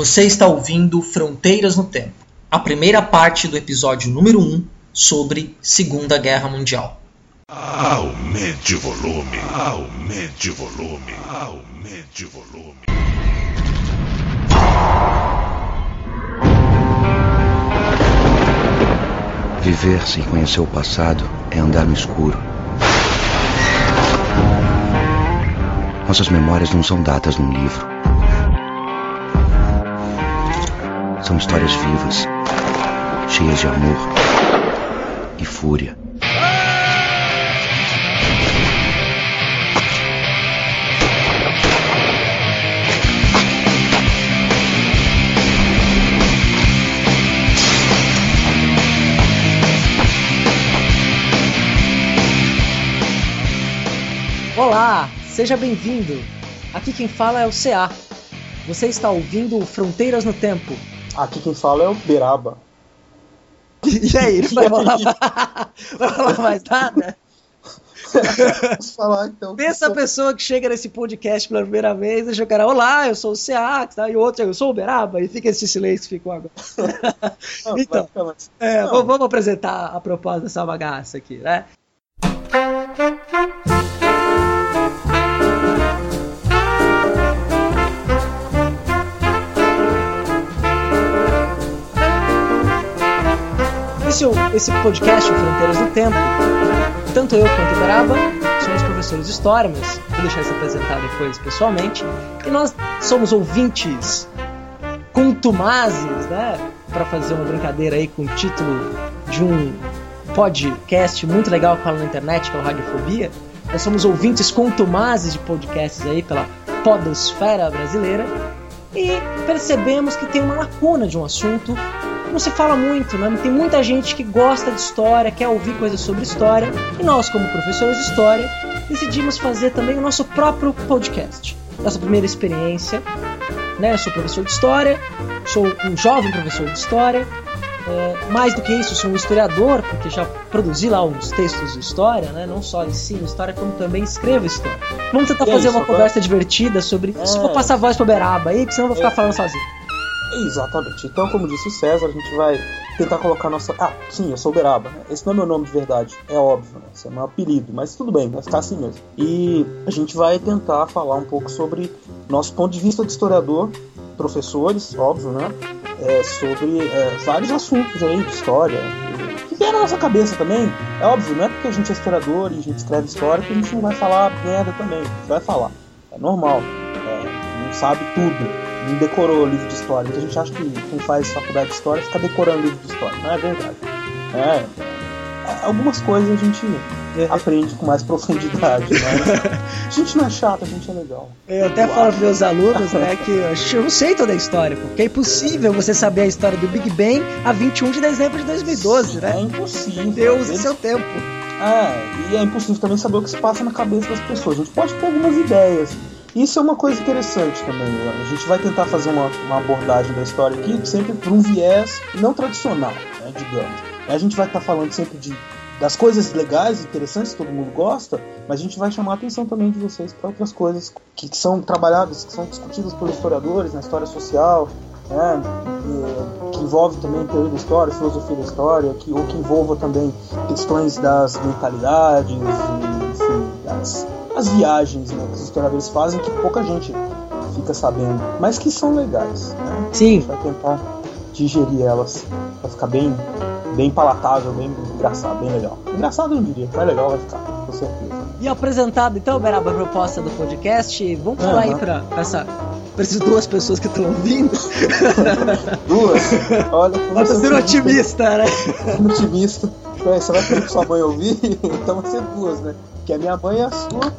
Você está ouvindo Fronteiras no Tempo, a primeira parte do episódio número 1 sobre Segunda Guerra Mundial. Aumente o volume, aumente o volume, aumente o volume. Viver sem conhecer o passado é andar no escuro. Nossas memórias não são datas num livro. São histórias vivas, cheias de amor e fúria. Olá, seja bem-vindo. Aqui quem fala é o CA. Você está ouvindo Fronteiras no Tempo. Aqui quem fala é o Beraba. E aí, não vai falar, vai mais nada? Posso falar então. Pensa a pessoa que chega nesse podcast pela primeira vez e jogará Olá, eu sou o CA, tá? e o outro eu sou o Beraba, e fica esse silêncio que ficou agora. Não, então, é, vamos apresentar a proposta dessa bagaça aqui, né? Esse, esse podcast, Fronteiras do Tempo, tanto eu quanto o Beraba somos professores de história, mas vou deixar isso apresentar depois pessoalmente. E nós somos ouvintes contumazes, né? Para fazer uma brincadeira aí com o título de um podcast muito legal que fala na internet, que é o Radiofobia. Nós somos ouvintes contumazes de podcasts aí pela podosfera brasileira e percebemos que tem uma lacuna de um assunto não se fala muito, né? Tem muita gente que gosta de história, quer ouvir coisas sobre história, e nós, como professores de história, decidimos fazer também o nosso próprio podcast. Nossa primeira experiência, né? Eu sou professor de história, sou um jovem professor de história. É, mais do que isso, sou um historiador, porque já produzi lá uns textos de história, né? Não só ensino história, como também escrevo história. Vamos tentar é fazer isso, uma agora- conversa divertida sobre. É. Só vou passar a voz pro Beraba aí, porque senão eu vou ficar É. falando sozinho. Exatamente. Então, como disse o César, a gente vai tentar colocar nossa. Ah, sim, eu sou Beraba. Né? Esse não é meu nome de verdade, é óbvio, né? Esse é meu apelido, mas tudo bem, vai ficar assim mesmo. E a gente vai tentar falar um pouco sobre nosso ponto de vista de historiador, professores, óbvio, né? É, sobre é, vários assuntos aí de história. Que vem na nossa cabeça também. É óbvio, não é porque a gente é historiador e a gente escreve história que a gente não vai falar merda também. Vai falar. É normal. É, não sabe tudo não decorou o livro de história. Muita gente acha que quem faz faculdade de história fica decorando livro de história. Não é verdade. É, é, algumas coisas a gente aprende com mais profundidade, mas a gente não é chato, a gente é legal. Eu até falo para meus alunos, né, que eu não sei toda a história, porque é impossível você saber a história do Big Bang a 21 de dezembro de 2012, É né? impossível. Deus e seu tempo. É, e é impossível também saber o que se passa na cabeça das pessoas. A gente pode ter algumas ideias. Isso é uma coisa interessante também. né? A gente vai tentar fazer uma, uma abordagem da história aqui sempre por um viés não tradicional, né, digamos. A gente vai estar falando sempre de, das coisas legais, interessantes, que todo mundo gosta, mas a gente vai chamar a atenção também de vocês para outras coisas que, que são trabalhadas, que são discutidas pelos historiadores na história social, né, que, que envolve também teoria da história, filosofia da história, que, ou que envolva também questões das mentalidades, enfim, das, as viagens né, que os historiadores fazem que pouca gente fica sabendo, mas que são legais. Né? A Sim, gente vai tentar digerir elas para ficar bem, bem palatável, bem engraçado, bem legal. Engraçado eu não diria, mas legal vai ficar, com certeza. e apresentado então, Beraba, a proposta do podcast, vamos falar aí Aham. pra, essa, pra essas duas pessoas que estão ouvindo. Duas? Olha, Ela tá sendo otimista, né? sendo otimista. Você vai pedir pra sua mãe ouvir? Então vai ser duas, né? Que a minha mãe é a sua.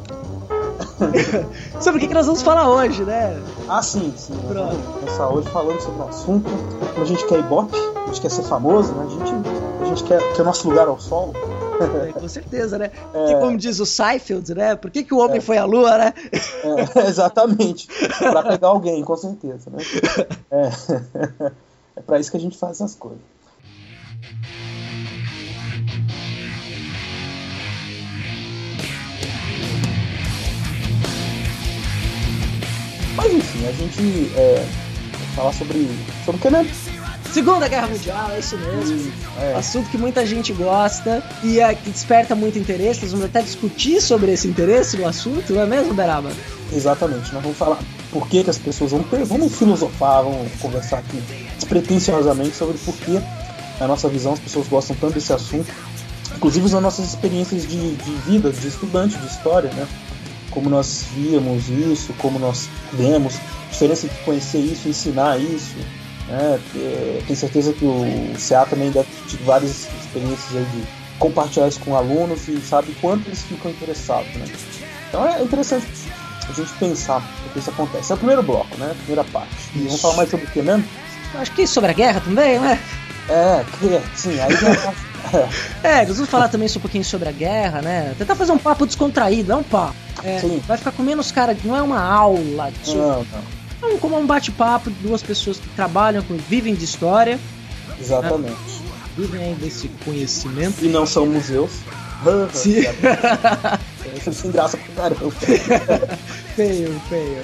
Sobre o que, que nós vamos falar hoje, né? Ah, sim, sim. Pronto. vamos começar hoje falando sobre um assunto. Como a gente quer ibope, a gente quer ser famoso, né? A gente, a gente quer que o nosso lugar ao sol. É, com certeza, né? É. Como diz o Seinfeld, né? Por que, que o homem É. foi à lua, né? É, exatamente. Pra pegar alguém, com certeza, né? É, é pra isso que a gente faz essas coisas. Mas enfim, a gente é, Falar sobre. sobre o que mesmo? Segunda Guerra Mundial, é isso mesmo. É. Assunto que muita gente gosta e é, que desperta muito interesse. Nós vamos até discutir sobre esse interesse no assunto, não é mesmo, Beraba? Exatamente, nós vamos falar por que, que as pessoas vão ter, vamos filosofar, vamos conversar aqui despretensiosamente sobre por que, na nossa visão, as pessoas gostam tanto desse assunto, inclusive nas nossas experiências de, de vida, de estudante de história, né? Como nós víamos isso, como nós vemos, a diferença entre conhecer isso e ensinar isso. Né? É, tenho certeza que o CA também deve ter várias experiências aí de compartilhar isso com alunos e sabe quanto eles ficam interessados. Né? Então é interessante a gente pensar o que isso acontece. É o primeiro bloco, né? A primeira parte. E vamos falar mais sobre o que mesmo? Acho que sobre a guerra também, né? É, sim, aí já. é, É, nós vamos falar também um pouquinho sobre a guerra, né? Tentar fazer um papo descontraído, é um papo. É, Sim. vai ficar com menos cara, não é uma aula, de- não, não. é um- como um bate-papo de duas pessoas que trabalham, com, vivem de história, Exatamente. vivem aí desse conhecimento. E não são museus. Sim. É sem graça pra caramba. feio, feio.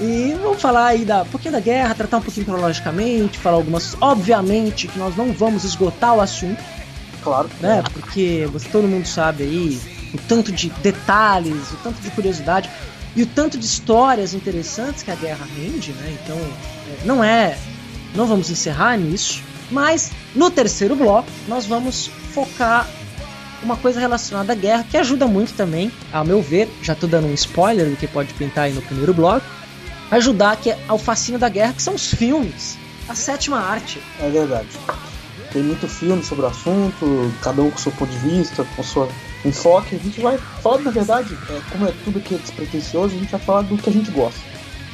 E vamos falar aí da, um pouquinho da guerra, tratar um pouquinho cronologicamente, falar algumas. Obviamente que nós não vamos esgotar o assunto, Claro. né? Porque você, todo mundo sabe aí o tanto de detalhes, o tanto de curiosidade e o tanto de histórias interessantes que a guerra rende, né? Então, é, não é. Não vamos encerrar nisso, mas no terceiro bloco nós vamos focar uma coisa relacionada à guerra que ajuda muito também, ao meu ver, já tô dando um spoiler do que pode pintar aí no primeiro bloco, ajudar que é ao fascínio da guerra, que são os filmes, a sétima arte. É verdade. Tem muito filme sobre o assunto, cada um com seu ponto de vista, com seu enfoque. A gente vai falar, na verdade, é, como é tudo aqui é despretensioso, a gente vai falar do que a gente gosta.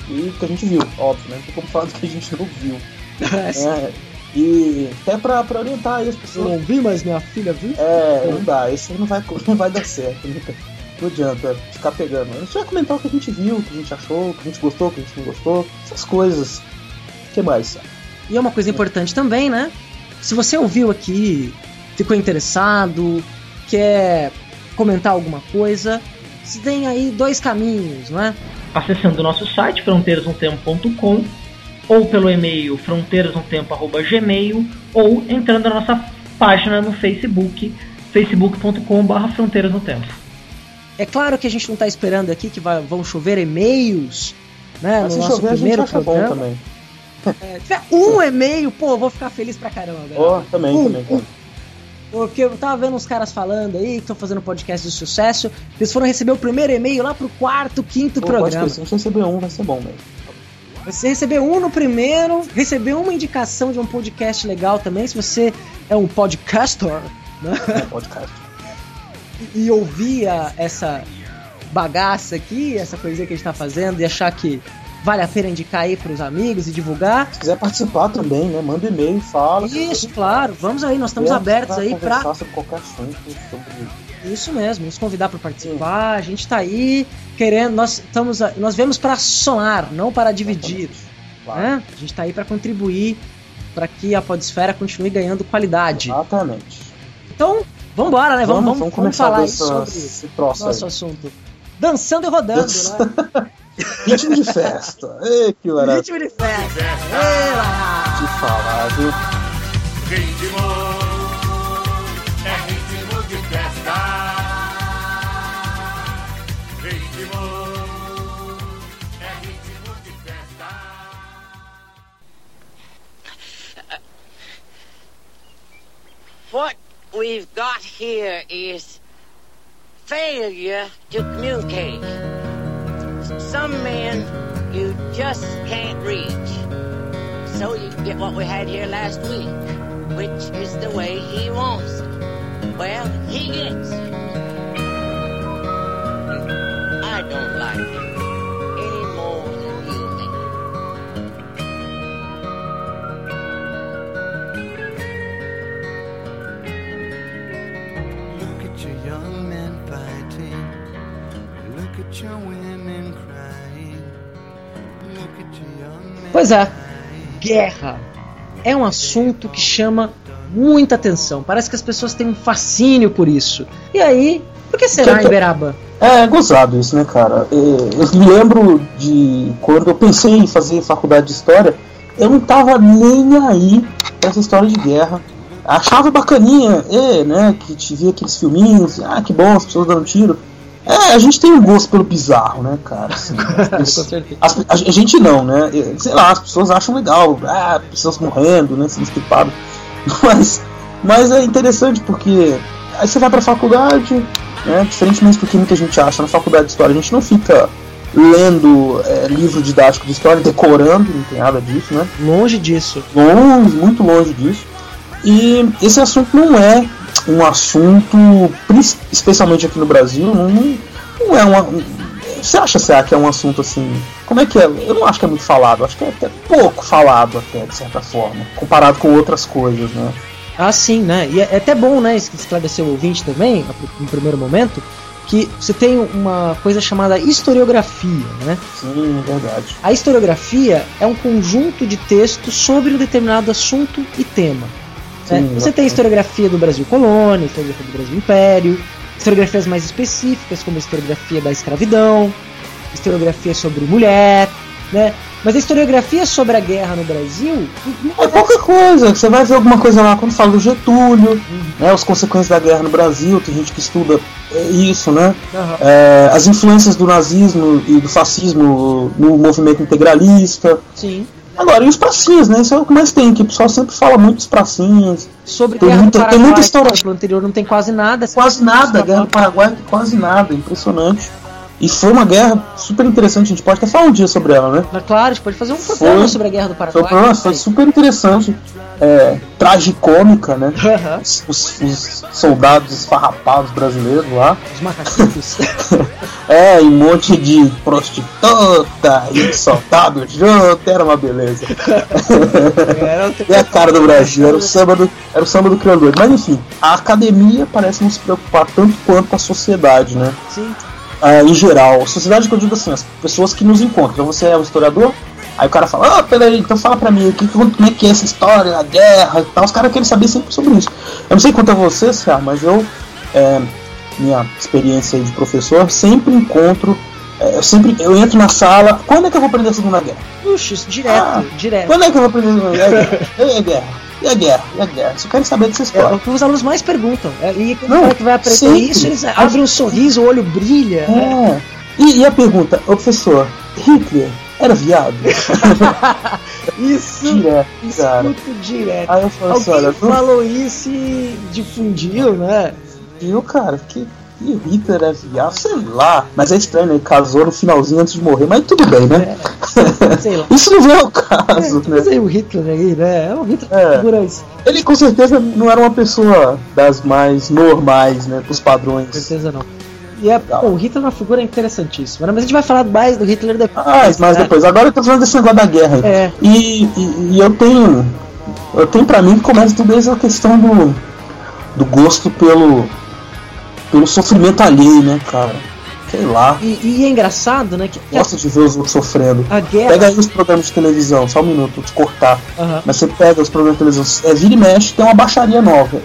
E do que a gente viu, óbvio, né? Não tem como falar do que a gente não viu. É, e até pra, pra orientar aí as Eu pessoas. não vi, mas minha filha viu. É, não dá, aí não vai, não vai dar certo. Né? Não adianta ficar pegando. A gente vai comentar o que a gente viu, o que a gente achou, o que a gente gostou, o que a gente não gostou, essas coisas. O que mais? E é uma coisa importante também, né? Se você ouviu aqui, ficou interessado, quer comentar alguma coisa, você tem aí dois caminhos, não é? acessando o nosso site fronteirasnotempo.com ou pelo e-mail fronteirasnotempo@gmail ou entrando na nossa página no Facebook facebook.com.br fronteiras no tempo. É claro que a gente não tá esperando aqui que vai- vão chover e-mails, né? Mas no se nosso chover, a gente primeiro acha bom programa. também. É, tiver um e-mail, pô, vou ficar feliz pra caramba. galera. Ó, também, Um, também, cara. Porque eu tava vendo uns caras falando aí que estão fazendo podcast de sucesso. Eles foram receber o primeiro e-mail lá pro quarto, quinto Pô, programa. se gente receber um, vai ser bom mesmo. Você recebeu um no primeiro, recebeu uma indicação de um podcast legal também, se você é um podcaster, né? É, podcast. E ouvia essa bagaça aqui, essa coisinha que a gente tá fazendo, e achar que vale a pena indicar aí pros amigos e divulgar. Se quiser participar também, né? Manda e-mail, fala. Isso, claro, vamos aí, nós estamos É, abertos aí sobre qualquer assunto, sobre Isso mesmo, nos convidar para participar. A gente tá aí querendo, nós estamos, nós viemos para somar, não para dividir, Claro. né? A gente tá aí para contribuir para que a podesfera continue ganhando qualidade. Exatamente. Então, vambora, né? Vamos, vamos, vamos, começar falar dessa, sobre esse nosso aí. assunto. Dançando e rodando, Dança- né? Ritmo de festa. Ei, que maravilha Ritmo de festa. Ei, lá. de falar, viu? Ritmo é ritmo de festa. Ritmo é ritmo de festa. What we've got here is failure to communicate. Some men you just can't reach. So you get what we had here last week, which is the way he wants. Well, he gets. I don't like it your Pois é, guerra é um assunto que chama muita atenção. Parece que as pessoas têm um fascínio por isso. E aí, por que será, Que- Iberaba? É gozado isso, né, cara? É, Eu me lembro de quando eu pensei em fazer faculdade de história, eu não tava nem aí pra essa história de guerra. Achava bacaninha, é, né? Que te via aqueles filminhos, ah, que bom, as pessoas dando tiro. É, a gente tem um gosto pelo bizarro, né, cara? Assim, as- Com certeza. as- a, gente não, né? Sei lá, as pessoas acham legal, ah, pessoas morrendo, né? Sendo estripadas. Mas, mas é interessante porque aí você vai pra faculdade, né? Diferentemente do que muita gente acha na faculdade de história, a gente não fica lendo é, livro didático de história, decorando, não tem nada disso, né? Longe disso. longe, muito longe disso. E esse assunto não é um assunto, especialmente aqui no Brasil, não, não é uma. um- Você acha, Será, que é um assunto assim. Como é que é? Eu não acho que é muito falado, acho que é até pouco falado, até, de certa forma, comparado com outras coisas, né? Ah, sim, né? E é é até bom, né, esclarecer o ouvinte também, no primeiro momento, que você tem uma coisa chamada historiografia, né? Sim, é verdade. A historiografia é um conjunto de textos sobre um determinado assunto e tema. Né? Sim, Você tem exatamente. historiografia do Brasil colônia, historiografia do Brasil império, historiografias mais específicas, como a historiografia da escravidão, historiografia sobre mulher, né? Mas a historiografia sobre a guerra no Brasil não É pouca coisa, você vai ver alguma coisa lá quando fala do Getúlio, né, as consequências da guerra no Brasil, tem gente que estuda é, isso, né? Aham. É, as influências do nazismo e do fascismo no movimento integralista. Sim. Agora, e os pracinhas, né? Isso é o que mais tem, que o pessoal sempre fala muito dos pracinhas. Sobre Tem guerra muita- do tem Paraguai, muita que história. no anterior não tem quase nada. Quase nada, a guerra do Paraguai, quase nada, impressionante. E foi uma guerra super interessante, a gente pode até falar um dia sobre ela, né? Mas claro, a gente pode fazer um programa Foi. sobre a guerra do Foi, Paraguai. nossa, foi super interessante. É, tragicômica, né? Os, os- os soldados esfarrapados brasileiros lá. Os macaquitos. É, e um monte de prostituta e soldado junto, era uma beleza. E a cara do Brasil, era o samba do, era o samba do criador. Mas enfim, a academia parece não se preocupar tanto quanto a sociedade, né? Sim. Ah, em geral, sociedade que eu digo assim, as pessoas que nos encontram. Então você é um historiador, aí o cara fala, ah, peraí, então fala pra mim, que, como é que é essa história, a guerra e tal. Os caras querem saber sempre sobre isso. Eu não sei quanto a você, Cia, mas eu, é, minha experiência de professor, sempre encontro, é, eu sempre eu entro na sala, quando é que eu vou aprender a Segunda Guerra? Puxa, direto, Ah, direto. Quando é que eu vou aprender a Segunda Guerra? A guerra? E a guerra? E a guerra? Só quero saber dessa É história. o que os alunos mais perguntam. É, E quando Não, o cara que vai aprender sempre. isso, eles abrem um sorriso, o olho brilha. né? É. E, e a pergunta, ô professor, Hitler era viado? Isso, Direto, cara. escuto direto. Aí eu falo assim, Alguém olha, não falou isso e difundiu, né? viu, cara, que, que Hitler é viado, sei lá. Mas é estranho, né? Ele casou no finalzinho antes de morrer, mas tudo bem, né? Sei lá. Isso não vem ao caso, Mas né? aí o Hitler aí, né? É o Hitler É. Ele com certeza não era uma pessoa das mais normais, né? Dos Com padrões. certeza não. E é, pô, o Hitler é uma figura interessantíssima, né? Mas a gente vai falar mais do Hitler depois. Ah, mas né? depois. Agora eu tô falando desse negócio da guerra. É. E, e, e eu tenho. Eu tenho pra mim que começa tudo desde a questão do. do gosto pelo. Pelo sofrimento alheio, né, cara? Sei lá. E, e é engraçado, né? Que, que a, Gosto de ver os outros sofrendo. a guerra. Pega aí os programas de televisão, só um minuto, vou te cortar. Aham. Mas você pega os programas de televisão, é, vira e mexe, tem uma baixaria nova.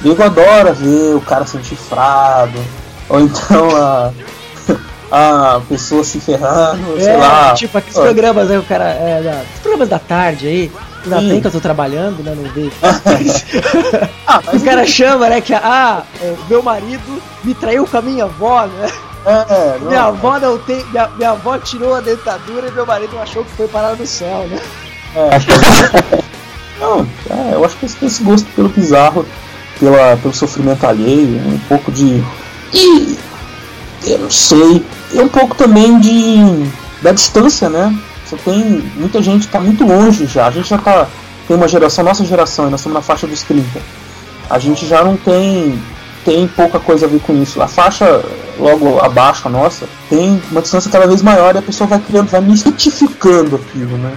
Nego adora ver o cara sendo chifrado, ou então a, a pessoa se ferrando, sei É, lá. tipo aqueles programas aí, o cara. É, da, os programas da tarde aí. Ainda Sim. bem que eu tô trabalhando, né? Não vejo. Ah, mas o cara chama, né? Que ah, é, meu marido me traiu com a minha avó, né? É, não, minha avó não tem. Minha, minha avó tirou a dentadura e meu marido achou que foi parar no céu, né? é. Não, é, eu acho que esse, esse gosto pelo bizarro, pela, pelo sofrimento alheio, um pouco de. E eu não sei. E um pouco também de. da distância, né? Você tem. Muita gente que tá muito longe já. A gente já tá. Tem uma geração, nossa geração, nós estamos na faixa dos 30. A gente já não tem. Tem pouca coisa a ver com isso. A faixa logo abaixo, a nossa, tem uma distância cada vez maior e a pessoa vai criando, vai mistificando aquilo, né?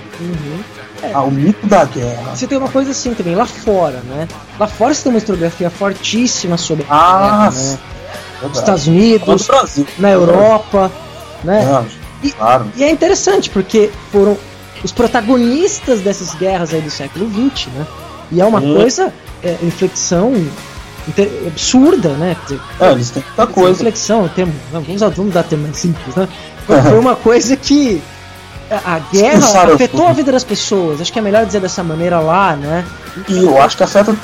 Ah, o mito da guerra. Você tem uma coisa assim também, lá fora, né? Lá fora você tem uma historiografia fortíssima sobre a Ah, guerra, né? Nos verdade. Estados Unidos, na Europa, né? Não, E- claro. E é interessante porque foram os protagonistas dessas guerras aí do século XX, né? E é uma Sim. coisa, é, inflexão absurda, né? É, eles têm muita coisa. Inflexão, termo, vamos, vamos dar termo mais simples, né? Foi, foi uma coisa que a guerra Expulsaram afetou a vida das pessoas. Acho que é melhor dizer dessa maneira lá, né? E eu acho que afeta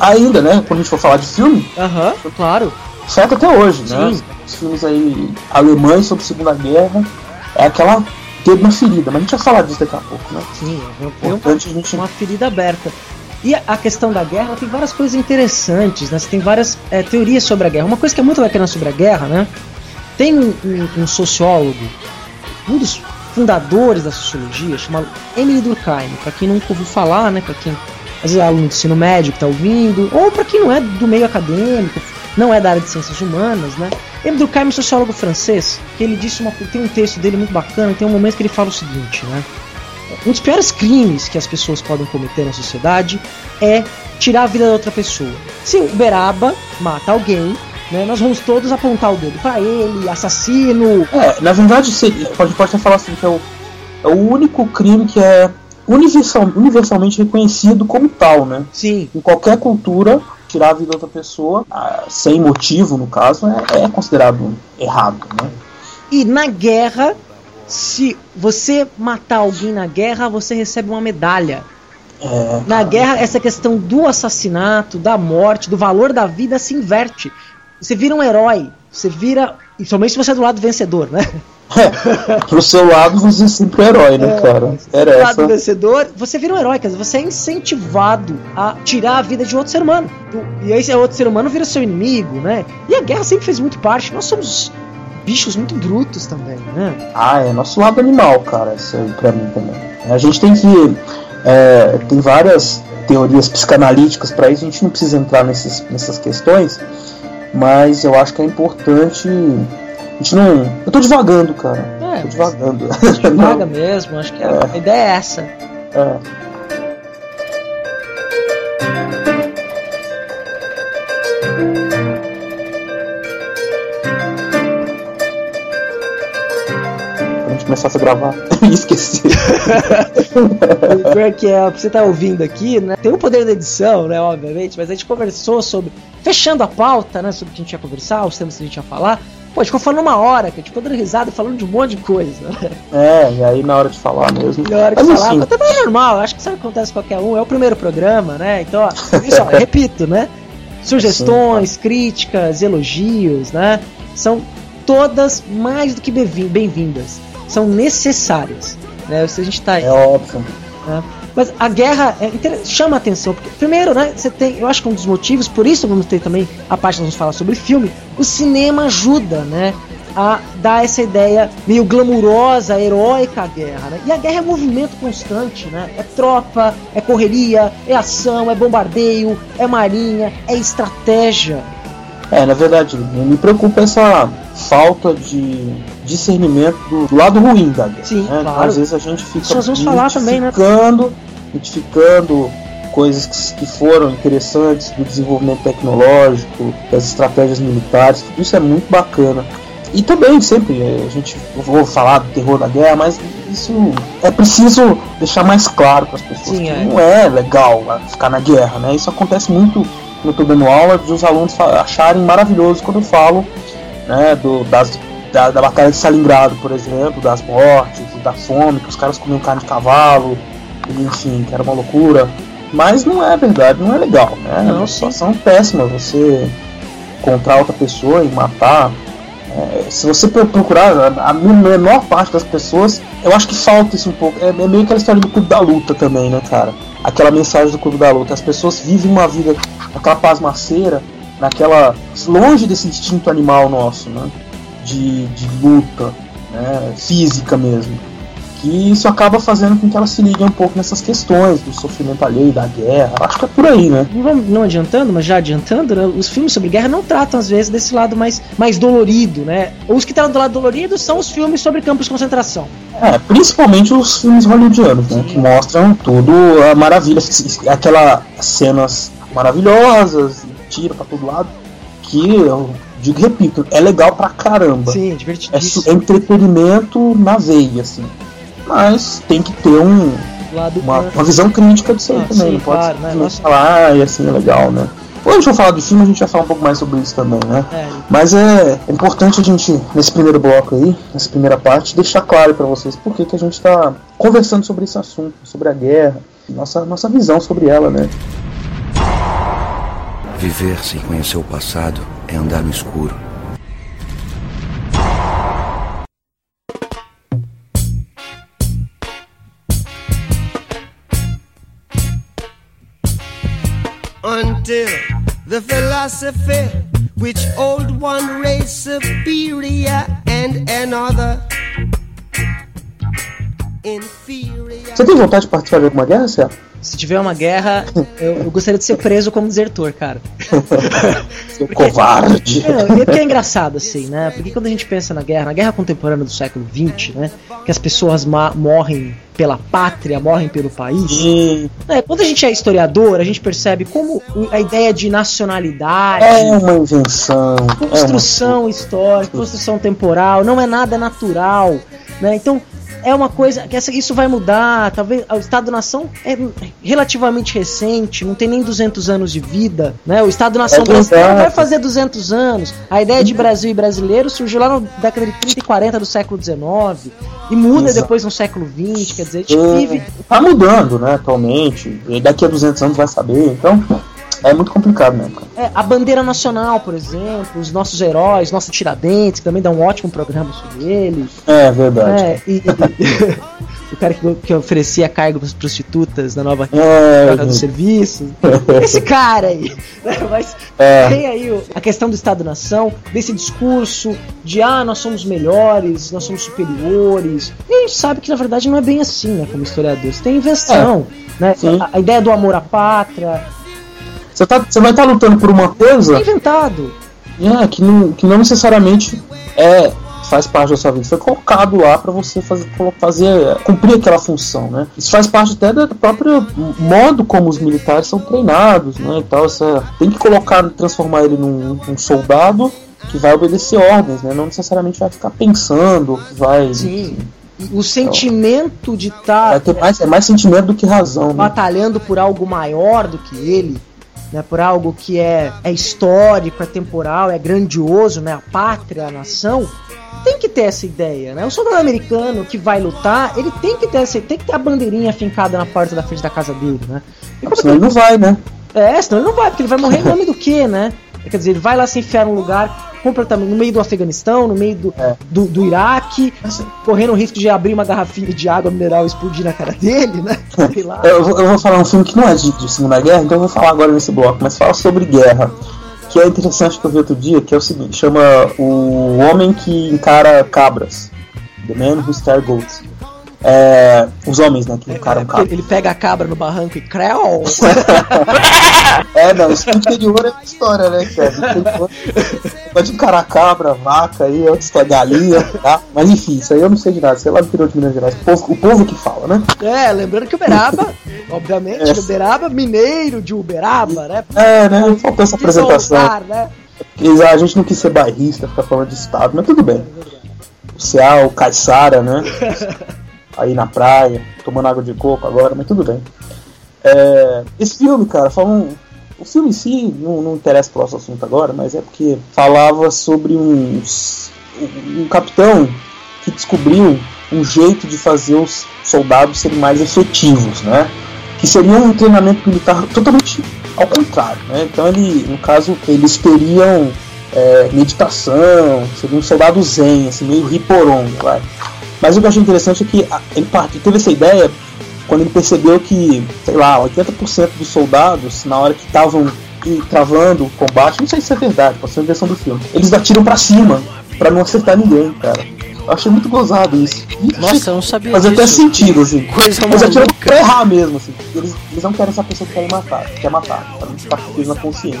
ainda, né? Quando a gente for falar de filme, Aham, claro. afeta até hoje, né? Sim. Os filmes aí alemães sobre a Segunda Guerra é aquela dedo na ferida, mas a gente vai falar disso daqui a pouco, né? Sim, é um- é gente. uma ferida aberta. E a- questão da guerra tem várias coisas interessantes, né? Você tem várias é, teorias sobre a guerra. Uma coisa que é muito bacana sobre a guerra, né? Tem um, um- um sociólogo, um dos fundadores da sociologia, chamado Emily Durkheim. Para quem nunca ouviu falar, né? Para quem às vezes é aluno de ensino médio que tá ouvindo, ou para quem não é do meio acadêmico, não é da área de ciências humanas, né? Durkheim é um sociólogo francês, que ele disse uma, tem um texto dele muito bacana, tem um momento que ele fala o seguinte, né? Um dos piores crimes que as pessoas podem cometer na sociedade é tirar a vida da outra pessoa. Se o Beraba mata alguém, né, nós vamos todos apontar o dedo pra ele, assassino. É, na verdade, gente pode até falar assim que é o, é o único crime que é universal, universalmente reconhecido como tal, né? Sim, Em qualquer cultura, tirar a vida da outra pessoa, ah, sem motivo, no caso, é, é considerado errado, né? e na guerra, se você matar alguém na guerra, você recebe uma medalha. É, Na guerra, essa questão do assassinato, da morte, do valor da vida se inverte. Você vira um herói, você vira. E somente se você é do lado vencedor, né? pro seu lado, você é sempre o herói, né, cara? Era do lado vencedor, você vira um herói, quer dizer, você é incentivado a tirar a vida de outro ser humano. E aí esse outro ser humano vira seu inimigo, né? E a guerra sempre fez muito parte. Nós somos bichos muito brutos também, né? Ah, é nosso lado animal, cara, isso aí pra mim também. A gente tem que. é, tem várias teorias psicanalíticas pra isso, a gente não precisa entrar nesses, nessas questões, mas eu acho que é importante. A gente não. Eu tô devagando, cara. É, tô devagando. a gente paga mesmo, acho que a, a ideia é essa. É. Quando a gente começasse a gravar, eu ia esquecer. O pior que é, você tá ouvindo aqui, né? Tem o poder da edição, né? Obviamente, mas a gente conversou sobre. Fechando a pauta, né? Sobre o que a gente ia conversar, os temas que a gente ia falar. Pô, a gente ficou falando uma hora, que a gente ficou dando risada e falando de um monte de coisa, né? É, e aí na hora de falar mesmo. Na hora de Mas falar, assim, mas também é normal, acho que isso acontece com qualquer um, é o primeiro programa, né? Então, ó, isso, ó, repito, né? Sugestões, críticas, elogios, né? São todas mais do que bem- bem-vindas. São necessárias. Né? Se a gente tá é óbvio. né? Mas a guerra é chama a atenção, porque primeiro, né, você tem, eu acho que um dos motivos, por isso vamos ter também a parte que vamos falar sobre filme, o cinema ajuda, né, a dar essa ideia meio glamurosa, heróica à guerra, né? E a guerra é movimento constante, né? É tropa, é correria, é ação, é bombardeio, é marinha, é estratégia. É, na verdade, me preocupa essa falta de discernimento do, do lado ruim da guerra. Sim, né? claro. Às vezes a gente fica nós vamos falar também, né? identificando, coisas que, foram interessantes do desenvolvimento tecnológico, das estratégias militares, tudo isso é muito bacana. E também, sempre, eh, a gente vou falar do terror da guerra, mas isso é preciso deixar mais claro para as pessoas Sim, que é. não é legal ah, ficar na guerra, né? Isso acontece muito quando estou dando aula, de os alunos acharem maravilhoso quando eu falo né, do, das, da, da Batalha de Stalingrado, por exemplo, das mortes, da fome, que os caras comiam carne de cavalo, enfim, que era uma loucura. Mas não é verdade, não é legal, né? É uma sim. situação péssima você encontrar outra pessoa e matar. É, se você pro- procurar a, a menor parte das pessoas, eu acho que falta isso um pouco. É, é meio aquela história do clube da luta também, né, cara? Aquela mensagem do clube da luta. As pessoas vivem uma vida naquela pasmaceira, naquela. longe desse instinto animal nosso, né? De, de luta, né? Física mesmo. Que isso acaba fazendo com que elas se liguem um pouco nessas questões do sofrimento alheio, da guerra. Acho que é por aí, né? Não, não adiantando, mas já adiantando, né, os filmes sobre guerra não tratam às vezes desse lado mais, mais dolorido, né? Os que tratam do lado dolorido são os filmes sobre campos de concentração. É, principalmente os filmes hollywoodianos, né? Que mostram tudo a maravilha, aquelas cenas maravilhosas, tira pra todo lado, que eu digo e repito, é legal pra caramba. Sim, É, divertidíssimo. é entretenimento na veia, assim. Mas tem que ter um, lado uma, uma visão crítica disso aí Ah, também. sim, não pode claro, né? Nossa. falar, ah, e assim é legal, né? Quando a gente for falar do filme, a gente vai falar um pouco mais sobre isso também, né? É, Mas é importante a gente, nesse primeiro bloco aí, nessa primeira parte, deixar claro para vocês por que, que a gente está conversando sobre esse assunto, sobre a guerra, nossa, nossa visão sobre ela, né? Viver sem conhecer o passado é andar no escuro. The philosophy which old one race superior and another inferior. Você tem vontade de participar de alguma guerra, Cé? Se tiver uma guerra, eu, eu gostaria de ser preso como desertor, cara. Seu covarde. É, é porque é engraçado, assim, né? Porque quando a gente pensa na guerra, na guerra contemporânea do século XX, né? Que as pessoas morrem pela pátria, morrem pelo país. E É, quando a gente é historiador, a gente percebe como a ideia de nacionalidade, é uma invenção. É uma... construção histórica, construção temporal, não é nada natural, né? Então é uma coisa que essa, isso vai mudar. Talvez o Estado-nação é relativamente recente, não tem nem 200 anos de vida, né? O Estado-nação É brasileiro vai fazer 200 anos. A ideia de Brasil e brasileiro surgiu lá na década de 30 e 40 do século 19 e muda Exato. depois no século 20, quer dizer, a gente É, vive Tá mudando, né, atualmente. E daqui a 200 anos vai saber. Então, é muito complicado, né, cara? É, a bandeira nacional, por exemplo, os nossos heróis, nosso Tiradentes, que também dá um ótimo programa sobre ele. É verdade. É, e, o cara que, que oferecia cargo para prostitutas na nova É, troca do serviço. Esse cara aí. né? Mas É. tem aí o- a questão do Estado-nação, desse discurso de ah, nós somos melhores, nós somos superiores. E a gente sabe que na verdade não é bem assim, né? Como historiadores. Tem invenção. Né? Sim. A, a ideia do amor à pátria Você, tá, você vai estar lutando por uma coisa é inventado. é, que, não, que não necessariamente é faz parte da sua vida. Foi colocado lá para você fazer, fazer, cumprir aquela função, né? Isso faz parte até do próprio modo como os militares são treinados, né? Tal, essa, tem que colocar, transformar ele num, num soldado que vai obedecer ordens, né? Não necessariamente vai ficar pensando, vai Sim. O sentimento de estar vai ter mais, é mais sentimento do que razão, né? batalhando por algo maior do que ele, né, por algo que é, é histórico, é temporal, é grandioso, né, a pátria, a nação, tem que ter essa ideia, né? O soldado americano que vai lutar, ele tem que ter essa, tem que ter a bandeirinha fincada na porta da frente da casa dele, né? E Senão ele não vai, né? é, senão ele não vai, porque ele vai morrer em nome do quê, né? Quer dizer, ele vai lá se enfiar num lugar completamente no meio do Afeganistão, no meio do, É. do, do Iraque, correndo o risco de abrir uma garrafinha de água mineral e explodir na cara dele, né? Sei lá. Eu vou, eu vou falar um filme que não é de, de Segunda Guerra, então eu vou falar agora nesse bloco, mas fala sobre guerra. Que é interessante que eu vi outro dia, que é o seguinte, chama O Homem que Encara Cabras. The Man Who Stare Goats. É, os homens, né, que encaram Ele, cabras. ele pega a cabra no barranco e creu. É, não, isso no interior é outra história, né, cara? Interior, Pode encarar cabra, vaca aí, é outra história, galinha, tá? Mas enfim, isso aí eu não sei de nada, sei lá do interior de Minas Gerais. O povo, o povo que fala, né? É, lembrando que Uberaba, obviamente, É. Uberaba, mineiro de Uberaba, né? É, né? Faltou essa apresentação. Né? Eles- A gente não quis ser bairrista, ficar falando de estado, mas tudo bem. O Ceal, o Caiçara, né? Aí na praia, tomando água de coco agora, mas tudo bem. É, esse filme, cara, fala um, o filme em si não, não interessa pro nosso assunto agora, mas é porque falava sobre um, um capitão que descobriu um jeito de fazer os soldados serem mais efetivos, né? Que seria um treinamento militar totalmente ao contrário, né? Então ele, no caso, eles teriam é, meditação, seria um soldado zen, assim, meio riporongo, vai. Mas o que eu achei interessante é que a- ele part- teve essa ideia quando ele percebeu que, sei lá, 80% dos soldados, na hora que estavam travando o combate, não sei se é verdade, pode ser uma versão do filme, eles atiram pra cima, pra não acertar ninguém, cara. Eu achei muito gozado isso. E Nossa, eu não sabia Faz até sentido, assim. Coisa Eles atiram pra errar mesmo, assim. Eles, eles não querem essa pessoa que querem matar, que quer matar, pra não ficar com na consciência.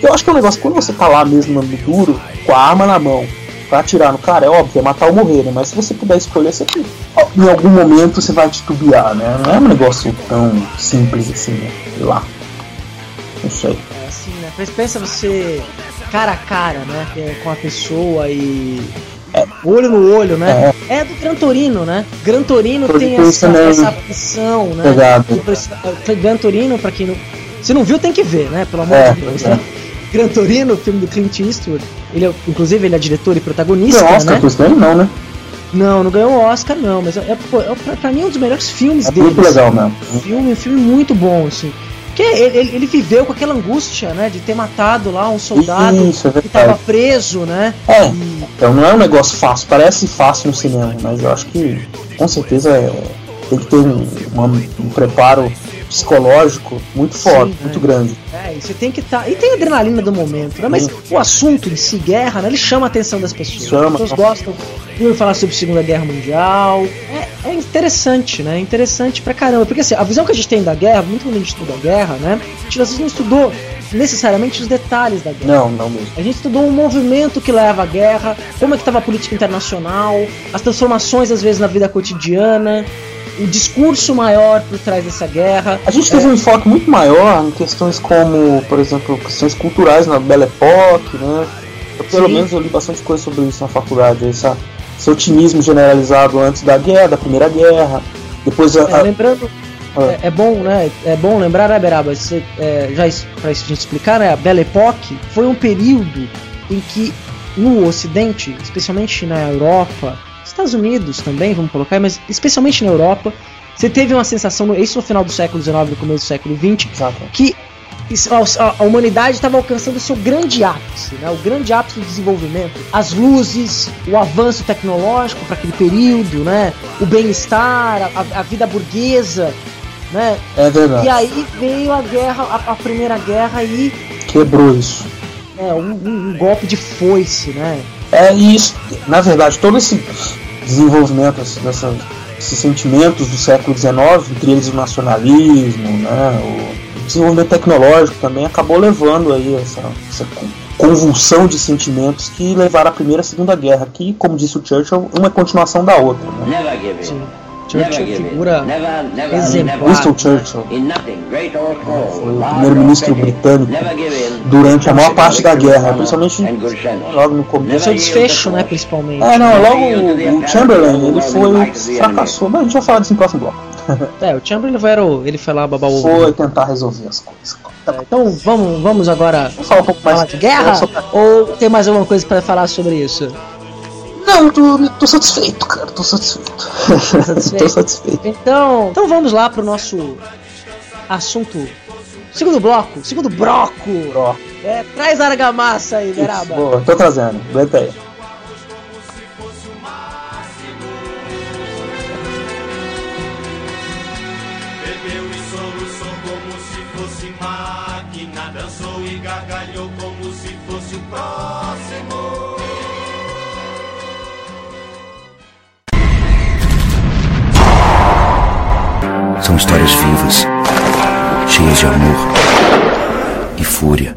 Eu acho que é um negócio, quando você tá lá mesmo no duro, com a arma na mão, pra atirar no cara, é óbvio, é matar ou morrer, né? Mas se você puder escolher, você ó, em algum momento você vai titubear, né? Não é um negócio tão simples assim, né? Sei lá. Não sei. É assim, né? Mas pensa você cara a cara, né? é, Com a pessoa e. é, olho no olho, né? É, do Gran Torino, né? Gran Torino Pode tem essa, essa aflição, né? Precisa- Gran Torino, pra quem não. Se não viu, tem que ver, né? Pelo amor É, de Deus. é. né? Gran Torino, filme do Clint Eastwood. Ele é, inclusive, ele é diretor e protagonista, Não, Oscar né? isso daí não, né? Não, não ganhou o Oscar, não. Mas é, é, é, pra, mim é um dos melhores filmes É dele. muito legal mesmo. Um filme, um filme muito bom, assim. Porque ele, ele- viveu com aquela angústia, né? De ter matado lá um soldado Isso, é que tava preso, né? É, E- então não é um negócio fácil, parece fácil no cinema, mas eu acho que com certeza é- tem que ter um, uma- um preparo psicológico muito forte, Sim, muito é. grande. É, e você tem que estar. E tem a adrenalina do momento, né? Mas Sim. o assunto em si, guerra, né? Ele chama a atenção das pessoas. Chama. As pessoas gostam de ouvir falar sobre Segunda Guerra Mundial. É, é interessante, né? É interessante pra caramba. Porque assim, a visão que a gente tem da guerra, muito quando a gente estuda a guerra, né? A gente às vezes não estudou necessariamente os detalhes da guerra. Não, não mesmo. A gente estudou o movimento que leva à guerra, como é que estava a política internacional, as transformações às vezes na vida cotidiana, o discurso maior por trás dessa guerra. A gente teve um enfoque muito maior em questões como, por exemplo, questões culturais na Belle Époque, né? Eu, pelo Sim. menos eu li bastante coisa sobre isso na faculdade, essa, esse otimismo generalizado antes da guerra, da Primeira Guerra, depois a, É, a- lembrando, Ah. é, é bom, né? É bom lembrar, né, Beraba? Você, é, já pra gente explicar, né? A Belle Époque foi um período em que no Ocidente, especialmente na Europa, Estados Unidos também, vamos colocar, mas especialmente na Europa, você teve uma sensação, isso no final do século XIX, no começo do século XX, Exato. que a, humanidade estava alcançando o seu grande ápice, né? o grande ápice do desenvolvimento. As luzes, o avanço tecnológico para aquele período, né? o bem-estar, a, a vida burguesa. Né? É verdade. E aí veio a guerra, a, a primeira guerra e Quebrou isso. é, um- um golpe de foice, né? É e isso, na verdade, todo esse desenvolvimento, esse- dessa- esses sentimentos do século XIX, entre eles o nacionalismo, né, o desenvolvimento tecnológico também acabou levando aí essa, essa con- convulsão de sentimentos que levaram à Primeira e a Segunda Guerra, que, como disse o Churchill, uma é continuação da outra. Né? Churchill figura exemplar. Winston Churchill foi o primeiro-ministro britânico durante a maior parte da guerra, principalmente logo no começo. seu desfecho, né? Principalmente. É, não, logo o, Chamberlain, ele foi o que fracassou, mas a gente vai falar disso no próximo bloco. É, o Chamberlain era o, ele foi lá babar o. Foi tentar resolver as coisas. Tá. Então vamos, vamos agora Vamos falar um pouco mais falar de guerra? Ou tem mais alguma coisa pra falar sobre isso? Não, tô, tô satisfeito, cara, tô satisfeito. satisfeito? tô satisfeito. Então, então vamos lá pro nosso assunto. Segundo bloco, segundo bloco. Ó, É, traz a argamassa aí, Beraba. boa, tô trazendo, aguenta aí. São histórias vivas, cheias de amor e fúria.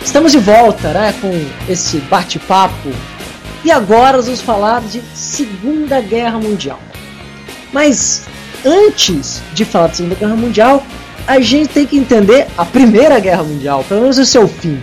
Estamos de volta, né, com esse bate-papo. E agora vamos falar de Segunda Guerra Mundial. Mas antes de falar de Segunda Guerra Mundial, a gente tem que entender a Primeira Guerra Mundial, pelo menos o seu fim.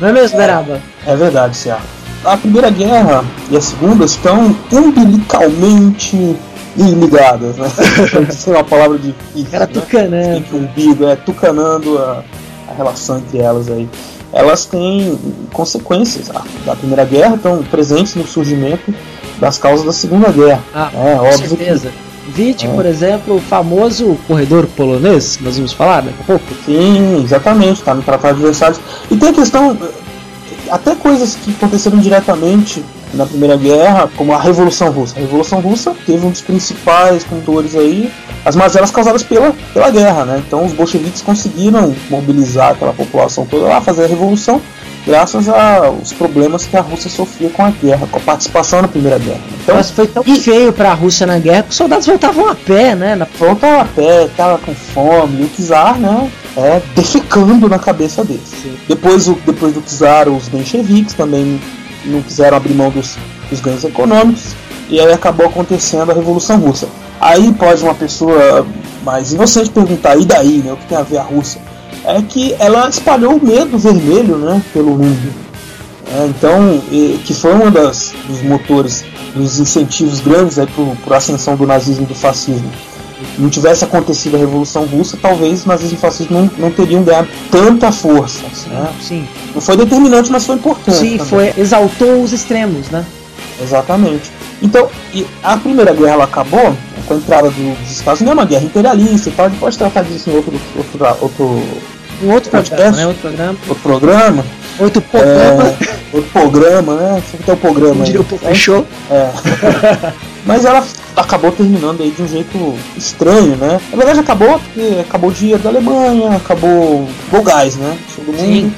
Não é mesmo, Beraba? É verdade, Cia. A Primeira Guerra e a Segunda estão umbilicalmente ligadas, né? Isso é uma palavra difícil. Era né? tucanando. Umbigo, é tucanando a, a relação entre elas aí. Elas têm consequências ah, da Primeira Guerra, estão presentes no surgimento das causas da Segunda Guerra. Ah, é com óbvio certeza. Vide, É. por exemplo, o famoso corredor polonês, nós vamos falar daqui a pouco. sim, exatamente, está no Tratado de Versalhes. E tem a questão, até coisas que aconteceram diretamente na Primeira Guerra, como a Revolução Russa. A Revolução Russa teve um dos principais condutores aí, as mazelas causadas pela, pela guerra, né? Então os bolcheviques conseguiram mobilizar aquela população toda lá, fazer a revolução, graças aos problemas que a Rússia sofria com a guerra, com a participação na Primeira Guerra. Então, Mas foi tão feio pra Rússia na guerra que os soldados voltavam a pé, né? Na... voltava a pé, tava com fome, e o czar, né, é, defecando na cabeça deles. Depois, o, depois do czar, os mencheviques também não quiseram abrir mão dos, dos ganhos econômicos, e aí acabou acontecendo a Revolução Russa. Aí pode uma pessoa mais inocente perguntar, e daí, né, o que tem a ver a Rússia? É que ela espalhou o medo vermelho né, pelo mundo. É, então, e- que foi um das, dos motores, dos incentivos grandes para a ascensão do nazismo e do fascismo. Não tivesse acontecido a Revolução Russa, talvez o nazismo e o fascismo não, não teriam ganhado tanta força. Né? Sim, Não foi determinante, mas foi importante. sim, também. foi, exaltou os extremos, né? Exatamente. Então, e a Primeira Guerra acabou com a entrada do- dos Estados Unidos, é uma guerra imperialista e tal, a gente pode tratar disso em outro, outro, outro, Um outro Podcast? né? Outro programa. outro programa. Outro programa. É, outro programa, né? Sempre tem o programa diria o fechou. É. Mas ela acabou terminando aí de um jeito estranho, né? Na verdade acabou porque acabou o dinheiro da Alemanha, acabou o gás, né? Todo mundo.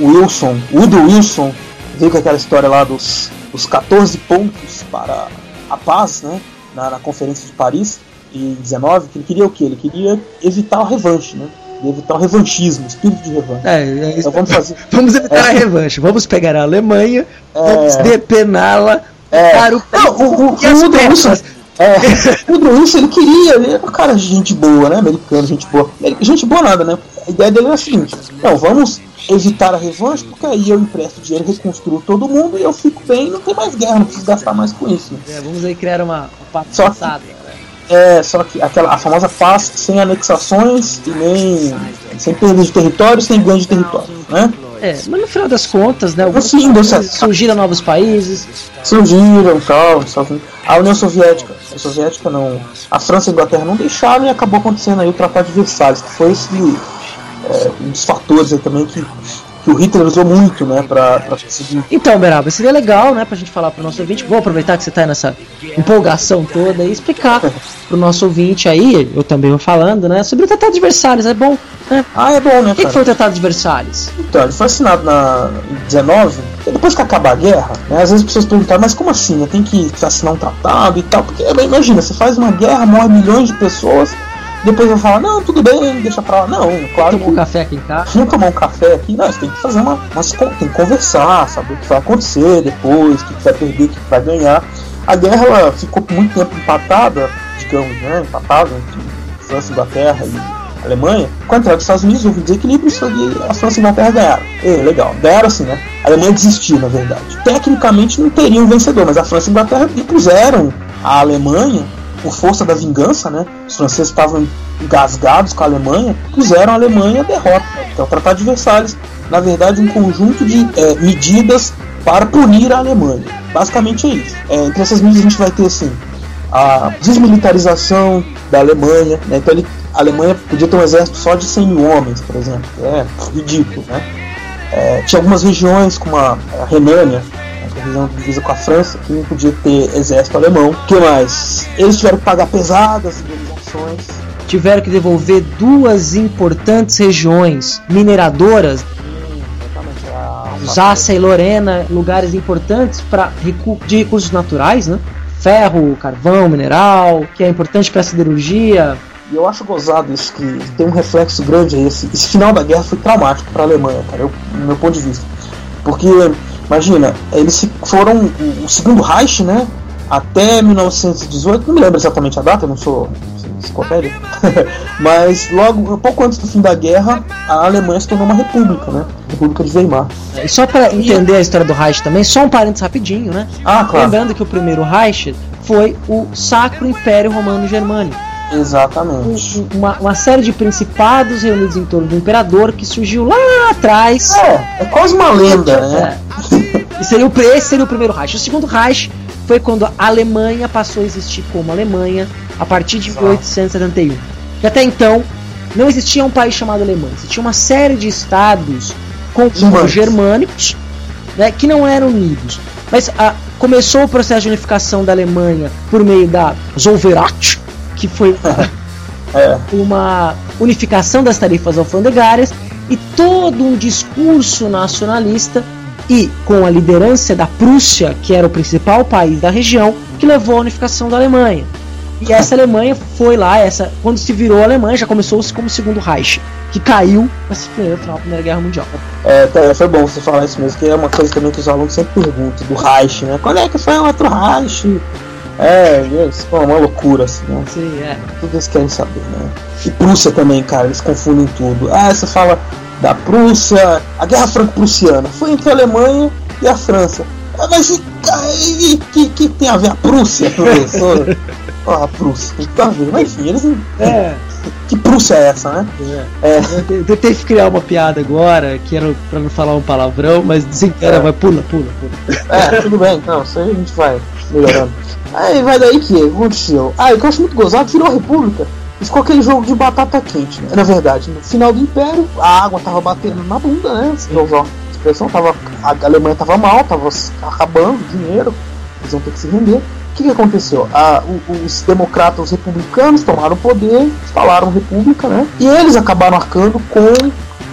O Wilson, Woodrow Wilson, veio com aquela história lá dos, dos 14 pontos para a paz, né? Na, na Conferência de Paris, em 19, que ele queria o quê? Ele queria evitar o revanche, né? Evitar o revanchismo, o espírito de revanche. É, é. Então vamos fazer. Vamos evitar É. a revanche. Vamos pegar a Alemanha, vamos É. depená-la É. para o Não, o, o, as o peças. É, o Woodrow Wilson, ele queria, ele era um cara de gente boa, né? Americano, gente boa. Gente boa nada, né? A ideia dele era a seguinte: não, vamos evitar a revanche, porque aí eu empresto dinheiro, reconstruo todo mundo e eu fico bem, não tem mais guerra, não preciso gastar mais com isso. É, vamos aí criar uma, uma Só que- né? É, só que aquela, a famosa paz sem anexações e nem sem perda de território, sem ganho de território, né? É, mas no final das contas, né? Sim, surgiram novos países. surgiram tal, Unidos. a União Soviética, a Soviética não, a França e a Inglaterra não deixaram e acabou acontecendo aí o Tratado de Versalhes, que foi esse, é, um dos fatores aí também que, que o Hitler usou muito, né, pra, pra conseguir. Então, Beraba, seria legal, né, pra gente falar pro nosso ouvinte. Vou aproveitar que você tá nessa empolgação toda e explicar pro nosso ouvinte aí, eu também vou falando, né, sobre o Tratado de Versalhes. É bom, né? Ah, é bom, né, O que, que foi o Tratado de Versalhes? Então, ele foi assinado na, em 19, e depois que acabar a guerra, né, às vezes as pessoas perguntam, mas como assim, né, tem que assinar um tratado e tal, porque imagina, você faz uma guerra, morre milhões de pessoas, depois vai falar, não, tudo bem, deixa pra lá. Não, claro Tomou um café aqui em casa. Vamos tomar um café aqui? Não, você tem que fazer uma. Mas tem que conversar, saber o que vai acontecer depois, o que vai perder, o que vai ganhar. A guerra ela ficou muito tempo empatada, digamos, né? Empatada entre França, Inglaterra e Alemanha. Com a entrada dos Estados Unidos houve desequilíbrio e a França e a Inglaterra ganharam. É, legal. Ganharam assim, né? A Alemanha desistiu, na verdade. Tecnicamente não teria um vencedor, mas a França e a Inglaterra impuseram a Alemanha por força da vingança, né? Os franceses estavam engasgados com a Alemanha, puseram a Alemanha à derrota. Que é o Tratado de Versalhes, na verdade, um conjunto de eh, medidas para punir a Alemanha. Basicamente é isso. Eh, entre essas medidas a gente vai ter assim a desmilitarização da Alemanha, né? Então ele, a Alemanha podia ter um exército só de 100 mil homens, por exemplo. É ridículo, né? Eh, tinha algumas regiões, como a, a Renânia, região divisa com a França, que não podia ter exército alemão. O que mais? Eles tiveram que pagar pesadas indenizações. Tiveram que devolver duas importantes regiões mineradoras, Exatamente, a- Alsácia e Lorena, lugares importantes para recu de recursos naturais, né? Ferro, carvão, mineral, que é importante para a siderurgia. E eu acho gozado isso, que tem um reflexo grande. Esse, esse final da guerra foi traumático para a Alemanha, cara, eu, no meu ponto de vista. Porque, imagina, eles se- foram o, segundo Reich, né? Até 1918, não me lembro exatamente a data, não sou enciclopédia, mas logo, pouco antes do fim da guerra, a Alemanha se tornou uma república, né? República de Weimar. E só para entender a história do Reich também, só um parênteses rapidinho, né? Ah, claro. Lembrando que o primeiro Reich foi o Sacro Império Romano Germânico. Exatamente. Um- Uma, uma série de principados reunidos em torno do imperador que surgiu lá atrás. É, é quase uma lenda, né? É. E seria o, esse seria o primeiro Reich. O segundo Reich foi quando a Alemanha passou a existir como Alemanha a partir de 1871. Que até então não existia um país chamado Alemanha, existia uma série de estados com Germânicos. germânicos né, que não eram unidos. Mas ah, começou o processo de unificação da Alemanha por meio da Zollverecht, que foi É. uma unificação das tarifas alfandegárias e todo um discurso nacionalista e com a liderança da Prússia, que era o principal país da região, que levou à unificação da Alemanha. E essa Alemanha foi lá, essa quando se virou a Alemanha, já começou-se como o segundo Reich, que caiu para se no final da Primeira Guerra Mundial. É, tá, foi bom você falar isso mesmo, que é uma coisa também que os alunos sempre perguntam do Reich, né? Quando é que foi o outro Reich? É, isso é uma loucura, assim, né? Sim, é. Tudo eles querem saber, né? E Prússia também, cara, eles confundem tudo. Ah, você fala da Prússia, a Guerra Franco-Prussiana foi entre a Alemanha e a França. Ah, mas e, e, que, que tem a ver a Prússia, professor? Ah, a Prússia, tem que a ver. Mas enfim, eles. É. Que Prússia é essa, né? É. Eu tentei criar uma piada agora, que era pra não falar um palavrão, mas desencana, É. vai, pula, pula, pula. É, tudo bem, não, isso aí a gente vai melhorando. Aí vai daí que aconteceu. Ah, eu acho muito gozado, virou a República. E ficou aquele jogo de batata quente, né? Na verdade, no final do Império, a água tava batendo na bunda, né? Se usar a expressão, tava, a Alemanha tava mal, tava acabando o dinheiro, eles vão ter que se render. O que, que aconteceu? Ah, os democratas, os republicanos tomaram o poder, instalaram república, né? E eles acabaram arcando com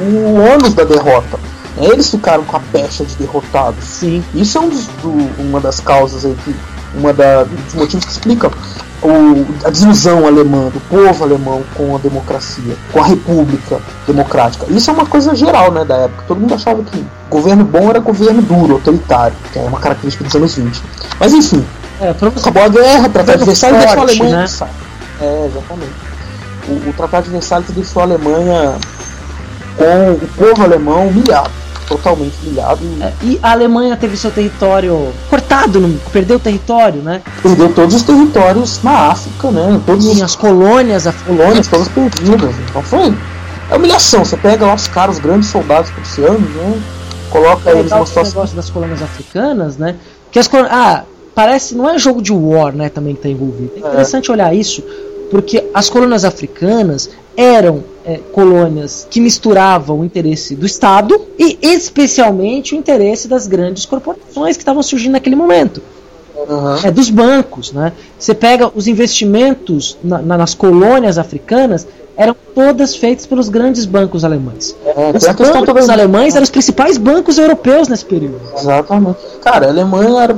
o ônus da derrota. Eles ficaram com a pecha de derrotados. Sim. Isso é um dos- do- uma das causas aí, que, uma da, dos motivos que explica o, a desilusão alemã, do povo alemão com a democracia, com a república democrática. Isso é uma coisa geral, né, da época. Todo mundo achava que governo bom era governo duro, autoritário, que é uma característica dos anos 20. Mas enfim, É, acabou a guerra, o Tratado de Versalhes deixou a Alemanha né? É, exatamente. O, o Tratado de Versalhes deixou a Alemanha com o povo alemão humilhado, totalmente humilhado. E É, E a Alemanha teve seu território cortado, perdeu o território, né? perdeu todos os territórios na África, né? Todos os Tinha as colônias, a colônias todas perdidas. Então foi é humilhação. Você pega lá os caras, os grandes soldados prussianos, né? Coloca É eles numa situação. negócio das colônias africanas, né? Que as colônias, ah, parece não é jogo de war, né? Também que tá envolvido. É interessante olhar isso, porque as colônias africanas eram é, colônias que misturavam o interesse do Estado e especialmente o interesse das grandes corporações que estavam surgindo naquele momento. Aham. É dos bancos, né? Você pega os investimentos na- na- nas colônias africanas eram todas feitas pelos grandes bancos alemães. É, Os bancos também. alemães eram os principais bancos europeus nesse período. Exatamente. Cara, a Alemanha era.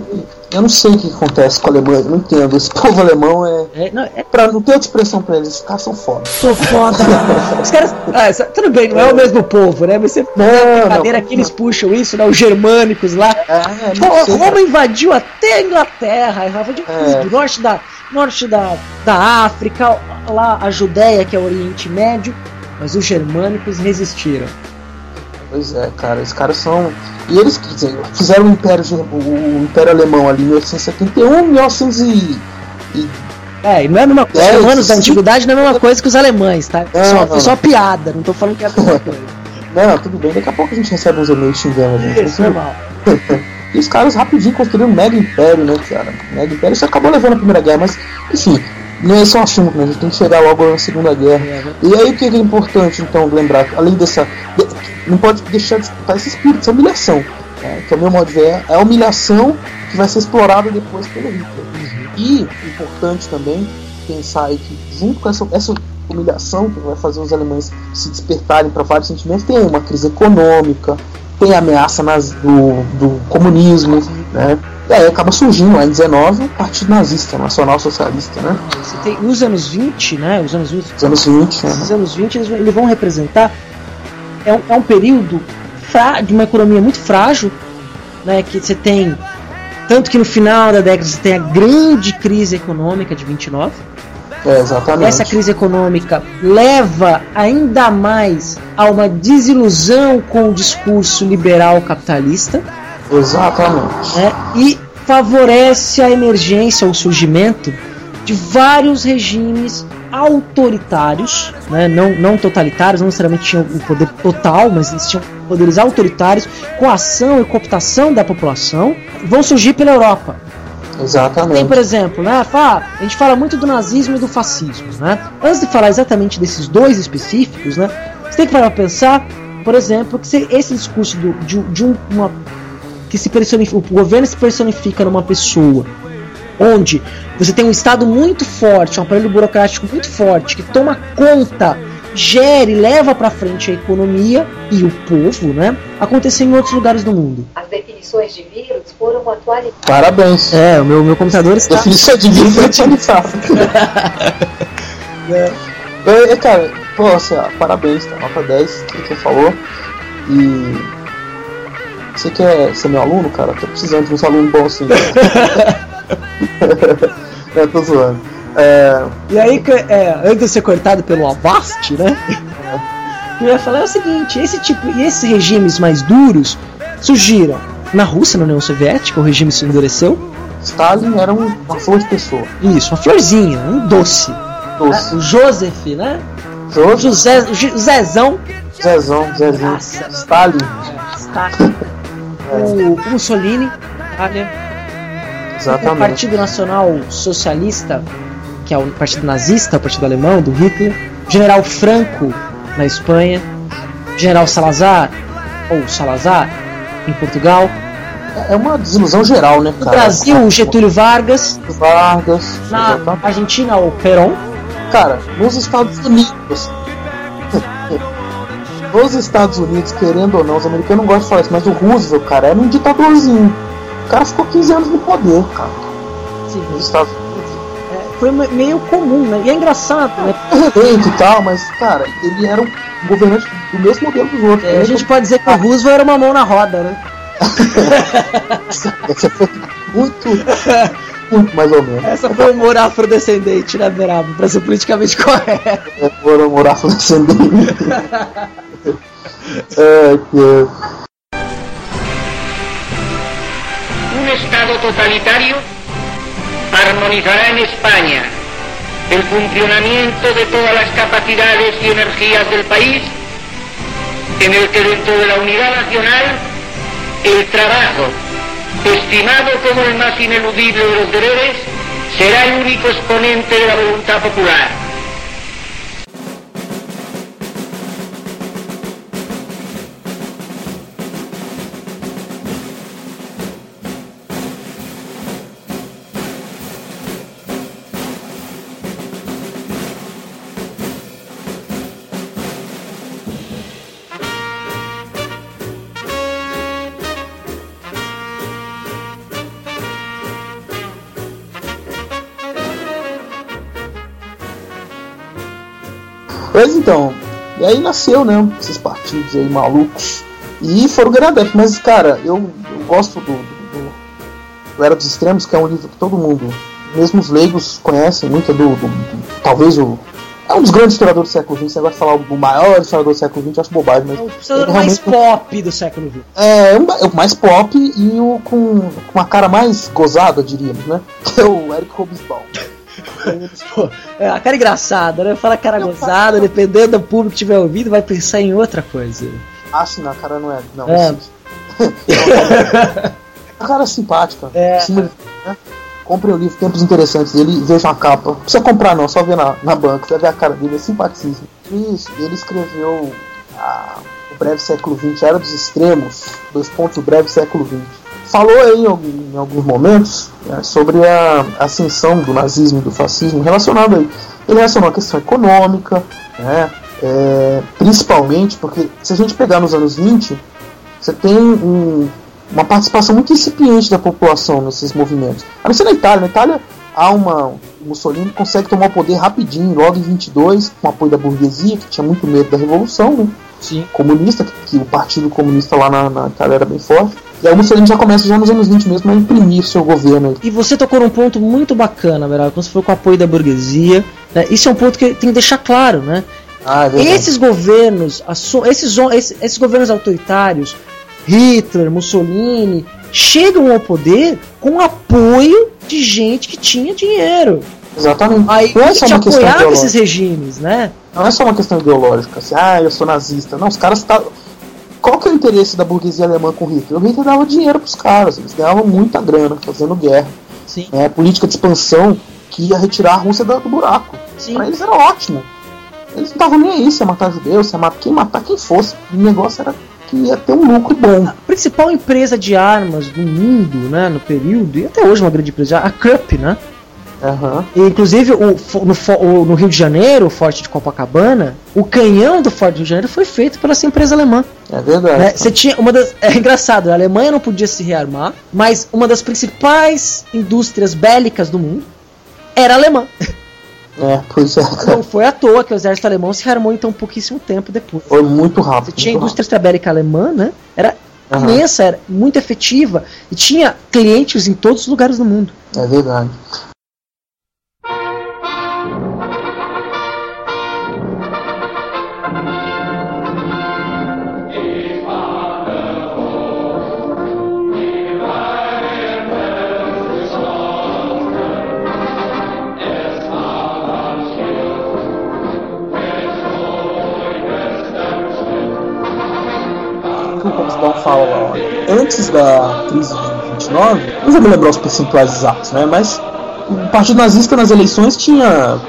Eu não sei o que acontece com a Alemanha, não entendo. Esse povo alemão é. É, não, é Pra não ter outra expressão pra eles, os caras são foda. Tô foda. Os caras. Ah, essa- tudo bem, não é o mesmo povo, né? Mas você Não, brincadeira não. que eles puxam isso, né? Os germânicos lá. É, Pô, sei, Roma cara. invadiu até a Inglaterra, invadiu É. tudo, norte da, norte da, da África, lá a Judéia, que é o Oriente Médio, mas os germânicos resistiram. Pois é, cara, os caras são. E eles quer dizer, fizeram o Império, o, Império Alemão ali em 1871, 1900 e. É, e não é a mesma coisa. Os romanos da antiguidade não é a mesma coisa que os alemães, tá? Não, só, não, foi só não. piada, não tô falando que é a mesma coisa. Não, tudo bem, daqui a pouco a gente recebe uns e-mails xingando a gente. Isso, normal. E os caras rapidinho construíram um mega império, né, cara? Mega império, isso acabou levando a Primeira Guerra, mas, enfim, não é esse o assunto, né? A gente tem que chegar logo na Segunda Guerra. E aí o que é importante, então, lembrar? Além dessa. de- não pode deixar de escutar esse espírito, essa humilhação. Né? Que é o meu modo de ver, é a humilhação que vai ser explorada depois pelo Hitler. E, importante também, pensar aí que, junto com essa, essa humilhação que vai fazer os alemães se despertarem para vários sentimentos, tem uma crise econômica, tem a ameaça nas- do, do comunismo, né? E aí acaba surgindo lá em 19 o Partido Nazista, Nacional Socialista, né? Você tem os anos 20, né? Os anos 20, Os anos 20, né? esses anos 20 eles, vão- eles vão representar é um, é um período fra- de uma economia muito frágil, né? Que você tem tanto que no final da década você tem a grande crise econômica de 29. É, exatamente. Essa crise econômica leva ainda mais a uma desilusão com o discurso liberal capitalista Exatamente. né, e favorece a emergência, o surgimento de vários regimes autoritários, né, não, não totalitários, não necessariamente tinham o poder total, mas eles tinham poderes autoritários, com ação e cooptação da população, vão surgir pela Europa. Tem, Exatamente. por exemplo, né, fala- a gente fala muito do nazismo e do fascismo, né? Antes de falar exatamente desses dois específicos, né, você tem que parar pensar, por exemplo, que se- esse discurso do- de, de um- uma que se personifica, o governo se personifica numa pessoa, onde você tem um estado muito forte, um aparelho burocrático muito forte que toma conta, gere, leva pra frente a economia e o povo, né? Aconteceu em outros lugares do mundo. As definições de vírus foram atualizadas. Parabéns. É, o meu, meu computador está Definição de vida foi atualizada. é. É, cara, pô, assim, ó, parabéns, tá? Nota 10, que você falou. E. Você quer ser meu aluno, cara? Tô precisando de uns alunos bons assim. Eu tô zoando. É, E aí, é, antes de ser cortado pelo Avast, né? Eu ia falar é o seguinte: esse tipo, e esses regimes mais duros surgiram na Rússia, na União Soviética, o regime se endureceu. Stalin era um- uma flor de pessoa. Isso, uma florzinha, um doce. Doce. O Joseph, né? O José, Zezão. Zezão, Zezinho. Nossa. Stalin. Stalin. O, o Mussolini, Itália. O Exatamente. Partido Nacional Socialista, que é o partido nazista, o partido alemão, do Hitler. General Franco, na Espanha. General Salazar, ou Salazar, em Portugal. É uma desilusão geral, né, No cara? Brasil, o Getúlio Vargas. Vargas. Na exatamente. Argentina, o Perón. Cara, nos Estados Unidos. Nos Estados Unidos, querendo ou não, os americanos não gostam de falar isso, mas o Roosevelt, cara, era um ditadorzinho. O cara ficou 15 anos no poder, cara. Sim, Nos Estados Unidos. é, foi me- meio comum, né? E é engraçado, né? Rebento e tal, mas, cara, ele era um governante do mesmo modelo dos outros. É, a gente pode dizer que o Roosevelt era uma mão na roda, né? Essa foi muito, muito mais ou menos. Essa foi o humor afrodescendente, né, Berabo? Pra ser politicamente correto. É, foram morar descendente. é, que Un Estado totalitario armonizará en España el funcionamiento de todas las capacidades y energías del país, en el que dentro de la unidad nacional el trabajo, estimado como el más ineludible de los deberes, será el único exponente de la voluntad popular. Pois então, e aí nasceu, né, esses partidos aí malucos. E foram ganhar adeptos, mas cara, eu, eu gosto do, do, do- Era dos Extremos, que é um livro que todo mundo, mesmo os leigos, conhecem muito, é do, do- do- talvez o. É um dos grandes historiadores do século XX, de falar o maior historiador do século XX, eu acho bobagem, mas. É o historiador mais pop do século XX. É, um- é o mais pop e o com, com uma cara mais gozada, diríamos, né? Que é o Eric Hobsbawm. Pô, é, a cara engraçada, né? Fala cara gozada, dependendo do público que tiver ouvido, vai pensar em outra coisa. Acho não, a cara não é. Não, É. sim. a cara é simpática. É. Sim, né? Compre o livro Tempos Interessantes dele e veja a capa. Não precisa comprar não, só ver na, na banca, você vai ver a cara dele, é simpaticíssimo. Isso, ele escreveu a- o Breve Século XX, Era dos Extremos, dois pontos, o Breve Século XX. Falou em, algum- em alguns momentos né, sobre a ascensão do nazismo e do fascismo relacionado aí. Ele relacionou a questão econômica, né, é, principalmente porque se a gente pegar nos anos 20, você tem um- uma participação muito incipiente da população nesses movimentos. A não ser na Itália. Na Itália há uma. Mussolini consegue tomar o poder rapidinho, logo em 22, com o apoio da burguesia, que tinha muito medo da revolução né, Sim. comunista, que, que o partido comunista lá na, na Itália era bem forte. E aí o Mussolini já começa já nos anos 20 mesmo a imprimir seu governo. E você tocou num ponto muito bacana, Beraba, quando você falou com o apoio da burguesia. Né? Isso é um ponto que tem que deixar claro, né? Ah, é. Esses governos, esses, esses, governos autoritários, Hitler, Mussolini, chegam ao poder com apoio de gente que tinha dinheiro. Exatamente. Aí não é só uma questão apoiava esses regimes, né? Não é só uma questão ideológica, assim, ah, eu sou nazista. Não, os caras tá. Qual que é o interesse da burguesia alemã com o Hitler? O Hitler dava dinheiro pros caras, eles ganhavam muita grana fazendo guerra. Sim. Né? Política de expansão que ia retirar a Rússia do, buraco. Sim. Pra eles era ótimo. Eles não estavam nem aí se ia matar judeu, se ia matar quem matar quem fosse. O negócio era que ia ter um lucro bom. A principal empresa de armas do mundo, né, no período, e até hoje uma grande empresa, a Krupp, né? Aham. E, inclusive, o, no, o- no Rio de Janeiro, o Forte de Copacabana, o canhão do Forte do Rio de Janeiro foi feito pela essa empresa alemã. É verdade. né? Você tinha uma das, é engraçado, a Alemanha não podia se rearmar, mas uma das principais indústrias bélicas do mundo era alemã. É, pois é, cara. Não foi à toa que o exército alemão se rearmou então pouquíssimo tempo depois. Foi muito rápido. Você tinha a indústria bélica alemã, né? Era Aham. imensa, era muito efetiva e tinha clientes em todos os lugares do mundo. É verdade. Que o Comsbão fala lá, olha, antes da crise de 29, não vou me lembrar os percentuais exatos, né, mas o Partido Nazista nas eleições tinha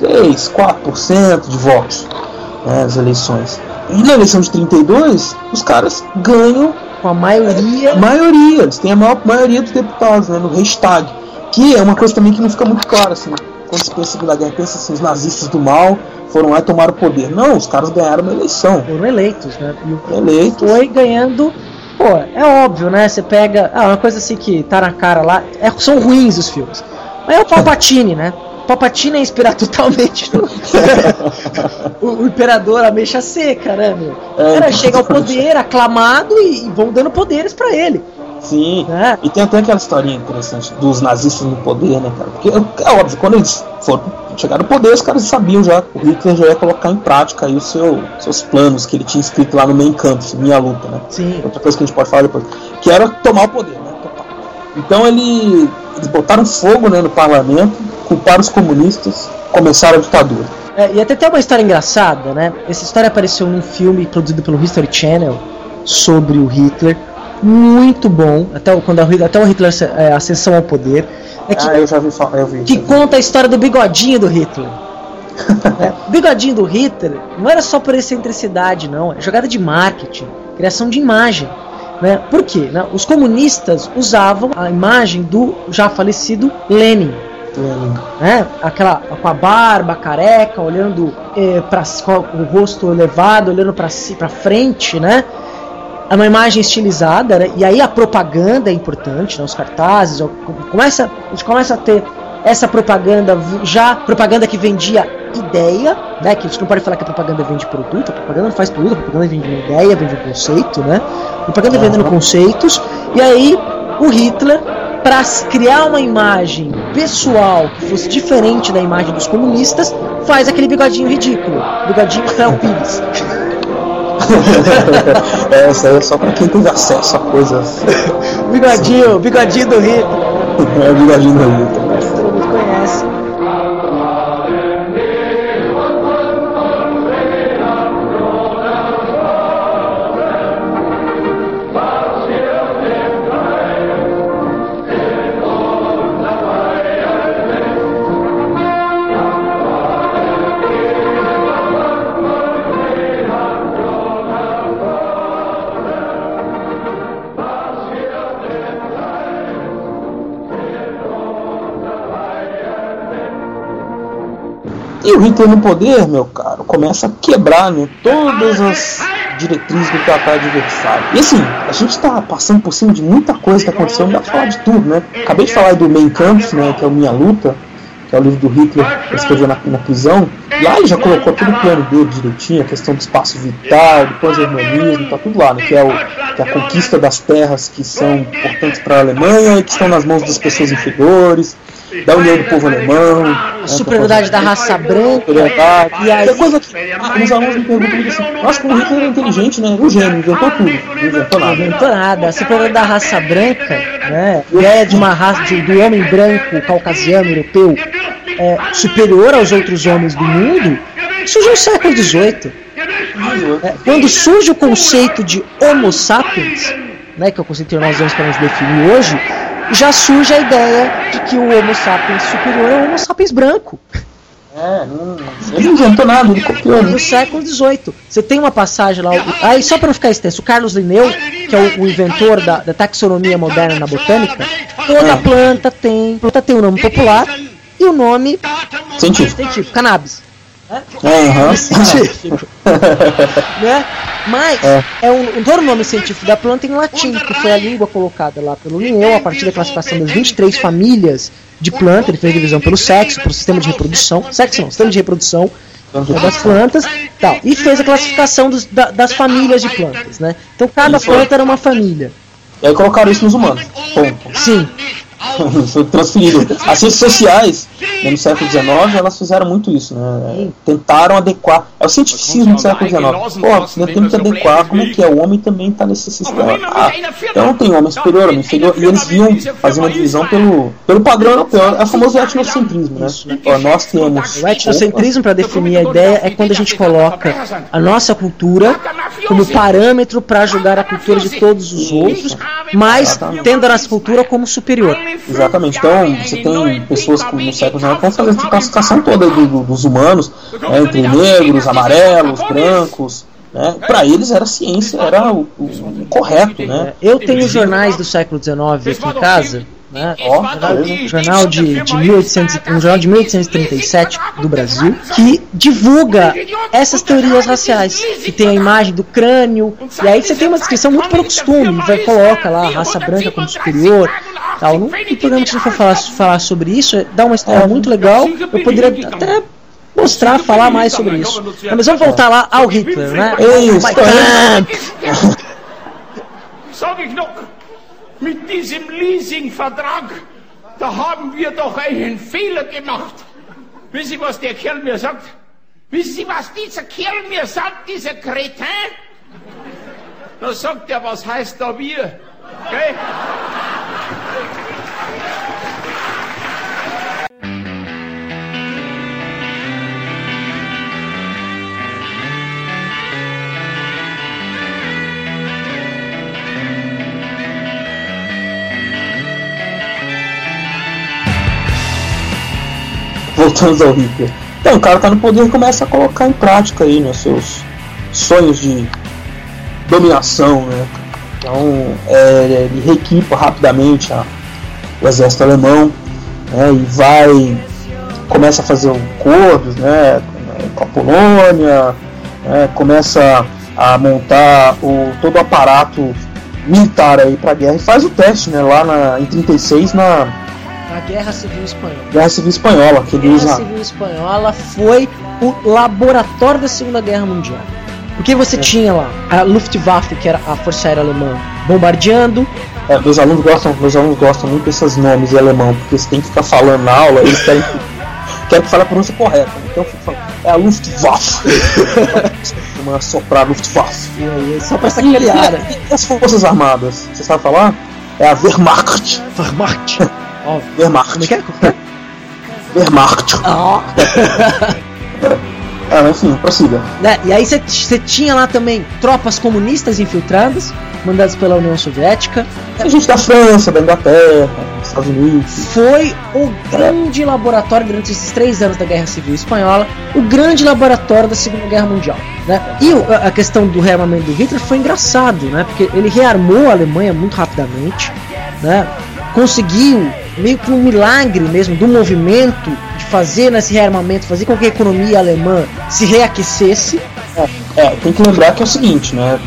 é, 3, 4% de votos né, nas eleições. E na eleição de 32, os caras ganham Com a maioria. maioria, eles têm a maior maioria dos deputados né, no Reichstag, que é uma coisa também que não fica muito clara assim, quando se pensa em Segunda Guerra, pensa assim, os nazistas do mal foram lá e tomaram o poder. Não, os caras ganharam uma eleição. Foram eleitos, né? E o Eleitos. foi ganhando. Pô, é óbvio, né? Você pega. Ah, uma coisa assim que tá na cara lá. é- são ruins os filmes. Mas é o Palpatine, né? Palpatine é inspirado totalmente no. o, o imperador Ameixa Seca, né, meu? É, O cara então. chega ao poder, aclamado e, e vão dando poderes pra ele. Sim, né? e tem até aquela historinha interessante dos nazistas no poder, né, cara? Porque é óbvio, quando eles foram chegaram no poder, os caras sabiam já, o Hitler já ia colocar em prática aí os seu, seus planos que ele tinha escrito lá no Mein Kampf, Minha Luta, né? Sim. Outra coisa que a gente pode falar depois, que era tomar o poder, né? Então ele, eles botaram fogo né, no parlamento, culparam os comunistas, começaram a ditadura. É, e até tem uma história engraçada, né? Essa história apareceu num filme produzido pelo History Channel sobre o Hitler. Muito bom, até o, quando a, Hitler- até o Hitler é, ascensão ao poder. É que, Ah, eu já vi eu vi. que conta a história do bigodinho do Hitler. É, o bigodinho do Hitler não era só por excentricidade, não. É jogada de marketing, criação de imagem. Né? Por quê? né? Os comunistas usavam a imagem do já falecido Lenin né? Aquela com a barba careca, olhando eh, para com o rosto elevado, olhando para si, para frente, né? É uma imagem estilizada, né? E aí a propaganda é importante, né? Os cartazes, começa, a gente começa a ter essa propaganda já propaganda que vendia ideia, né? Que a gente não pode falar que a propaganda vende produto, a propaganda não faz produto, a propaganda vende uma ideia, vende um conceito, né? Propaganda vendendo conceitos. E aí o Hitler para criar uma imagem pessoal que fosse diferente da imagem dos comunistas, faz aquele bigodinho ridículo, bigodinho Cléo Pires. É, Essa aí é só pra quem teve acesso a coisas. bigodinho, bigodinho do Hitler. é o bigodinho do Hitler. E o Hitler no poder, meu caro, começa a quebrar né, todas as diretrizes do Tratado de. E assim, a gente está passando por cima de muita coisa que aconteceu, não dá pra falar de tudo, né? Acabei de falar do Mein Kampf, né, que é o Minha Luta, que é o livro do Hitler que escreveu na, na prisão. Lá ele já colocou todo o plano dele direitinho, a questão do espaço vital, do pós-germanismo, tá tudo lá, né? Que é, o, que é a conquista das terras que são importantes para a Alemanha e que estão nas mãos das pessoas inferiores, da união do povo alemão. né, é Superioridade da raça branca. E aí- É coisa que ah, os alunos me perguntam assim, nossa, como o Hitler é inteligente, né? O gênio, inventou tudo. Não inventou Não nada. inventou nada. A superioridade da raça branca, né? A ideia de uma raça de, do homem branco, caucasiano, europeu, é, superior aos outros homens do mundo, surgiu no século XVIII. É, quando surge o conceito de Homo sapiens, né, que é o conceito que nós usamos para nos definir hoje, já surge a ideia de que o Homo sapiens superior é o Homo sapiens branco. É, não, ele não inventou nada, ele copiou, né? No século XVIII. Você tem uma passagem lá. Aí, só para não ficar extenso, o Carlos Linneu, que é o, o inventor da, da taxonomia moderna na botânica, toda planta tem. Planta tem o nome popular e o nome Científico. científico, cannabis. Aham. Científico. né? Mas É. é, um, todo o nome científico da planta em latim, que foi a língua colocada lá pelo Linneu a partir da classificação das 23 famílias de planta. Ele fez divisão pelo sexo, pelo sistema de reprodução. Sexo não, sistema de reprodução. é das plantas, tal. E fez a classificação dos- da- das famílias de plantas, né? Então cada planta era uma família. E aí colocaram isso nos humanos. Ponto. Sim. Foi transferido. As ciências sociais, né, no século XIX, elas fizeram muito isso, né? Tentaram adequar. É o cientificismo do século XIX. Pô, nós temos que adequar como que é. O homem também está nesse sistema. Ah, então tem homem superior, homem inferior. E eles iam fazer uma divisão pelo, pelo padrão europeu. É o famoso etnocentrismo, né? Ó, nós temos. O etnocentrismo, para definir a ideia, é quando a gente coloca a nossa cultura como parâmetro para julgar a cultura de todos os outros, mas tendo a nossa cultura como superior. Exatamente. Então, você tem pessoas que no século XIX que vão fazer essa classificação toda do- do- dos humanos, né, entre negros, amarelos, brancos. Né? Para eles era ciência, era o, o- o correto, né? Eu tenho jornais do século XIX aqui em casa, né? Ó, jornal, jornal de, de 1800, um jornal de 1837 do Brasil que divulga essas teorias raciais, que tem a imagem do crânio e aí você tem uma descrição muito pelo costume, vai coloca lá a raça branca como superior, tal. No, no programa que gente for falar, falar sobre isso, é- dá uma história muito legal. Eu poderia até mostrar, falar mais sobre isso. Mas vamos voltar lá ao Hitler, né? Isso, mit diesem Leasingvertrag, da haben wir doch einen Fehler gemacht. Wissen Sie, was der Kerl mir sagt? Wissen Sie, was dieser Kerl mir sagt, dieser Kretin? Da sagt er, was heißt da wir? Gell? Voltamos ao Hitler. Então, o cara tá no poder e começa a colocar em prática aí, né, seus sonhos de dominação, né? Então, é, ele reequipa rapidamente a- o exército alemão, né, e vai começa a fazer acordos, né, com a Polônia, né, começa a montar o todo o aparato militar aí para guerra e faz o teste, né, lá na, em 36 na Na Guerra Civil Espanhola. Guerra Civil Espanhola, que A Guerra Civil Espanhola foi o laboratório da Segunda Guerra Mundial. Porque você tinha lá a Luftwaffe, que era a Força Aérea Alemã, bombardeando. É, meus alunos gostam, meus alunos gostam muito desses nomes em alemão, porque você tem que ficar falando na aula, eles querem, querem que fale a pronúncia correta. Então eu fico falando, é a Luftwaffe. Uma soprar Luftwaffe. E aí, só pra sacanear. E, e as Forças Armadas? Você sabe falar? É a Wehrmacht. Wehrmacht. Ó, Wehrmacht. Como é que é? Wehrmacht. Ah, enfim, prossiga. Né? E aí você tinha lá também tropas comunistas infiltradas, mandadas pela União Soviética. A gente da França, da Inglaterra, dos Estados Unidos. Foi o grande laboratório durante esses três anos da Guerra Civil Espanhola, o grande laboratório da Segunda Guerra Mundial. Né? E a questão do rearmamento do Hitler foi engraçado, né? porque ele rearmou a Alemanha muito rapidamente, né? conseguiu, meio que um milagre mesmo, do movimento, de fazer nesse rearmamento, fazer com que a economia alemã se reaquecesse. É, tem que lembrar que é o seguinte, né?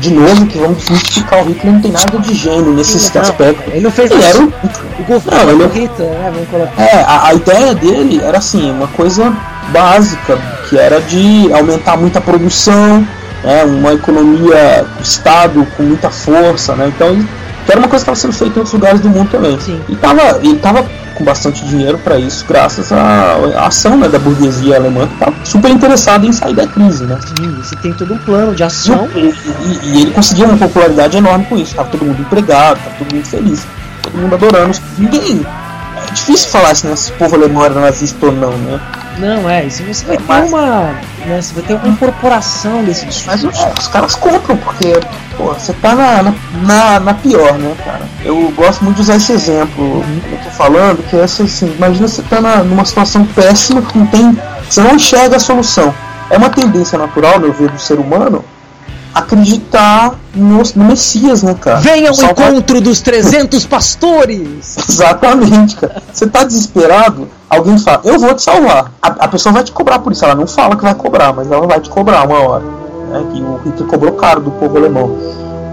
De novo, que vamos justificar o Hitler não tem nada de gênio nesse não, aspecto. ele não fez ele era um, O governo Não, ele- do Hitler, né? Vamos colocar. É, a, a ideia dele era assim, uma coisa básica, que era de aumentar muita produção, né, uma economia, o Estado com muita força, né? Então ele, que era uma coisa que estava sendo feita em outros lugares do mundo também. E tava, ele estava com bastante dinheiro para isso, graças à, ação né, da burguesia alemã, que estava super interessada em sair da crise, né? Sim, você tem todo um plano de ação. E, e- e ele conseguiu uma popularidade enorme com isso. Tava todo mundo empregado, tava todo mundo feliz, todo mundo adorando. Ninguém. É difícil falar se, né, se o povo alemão era nazista ou não, né? Não, é, isso você vai ter Mas- uma. Né, você vai ter uma incorporação desse discurso. Mas é, os caras compram, porque pô, você tá na, na, na, pior, né, cara? Eu gosto muito de usar esse exemplo que eu tô falando, que é essa, assim, imagina você tá na, numa situação péssima que não tem. Você não enxerga a solução. É uma tendência natural, meu ver, do ser humano acreditar no, no Messias, né, cara? Venha ao encontro dos 300 pastores! Exatamente, cara. Você tá desesperado, alguém fala, eu vou te salvar. A, a pessoa vai te cobrar por isso. Ela não fala que vai cobrar, mas ela vai te cobrar uma hora. Né? Que o Hitler cobrou caro do povo alemão.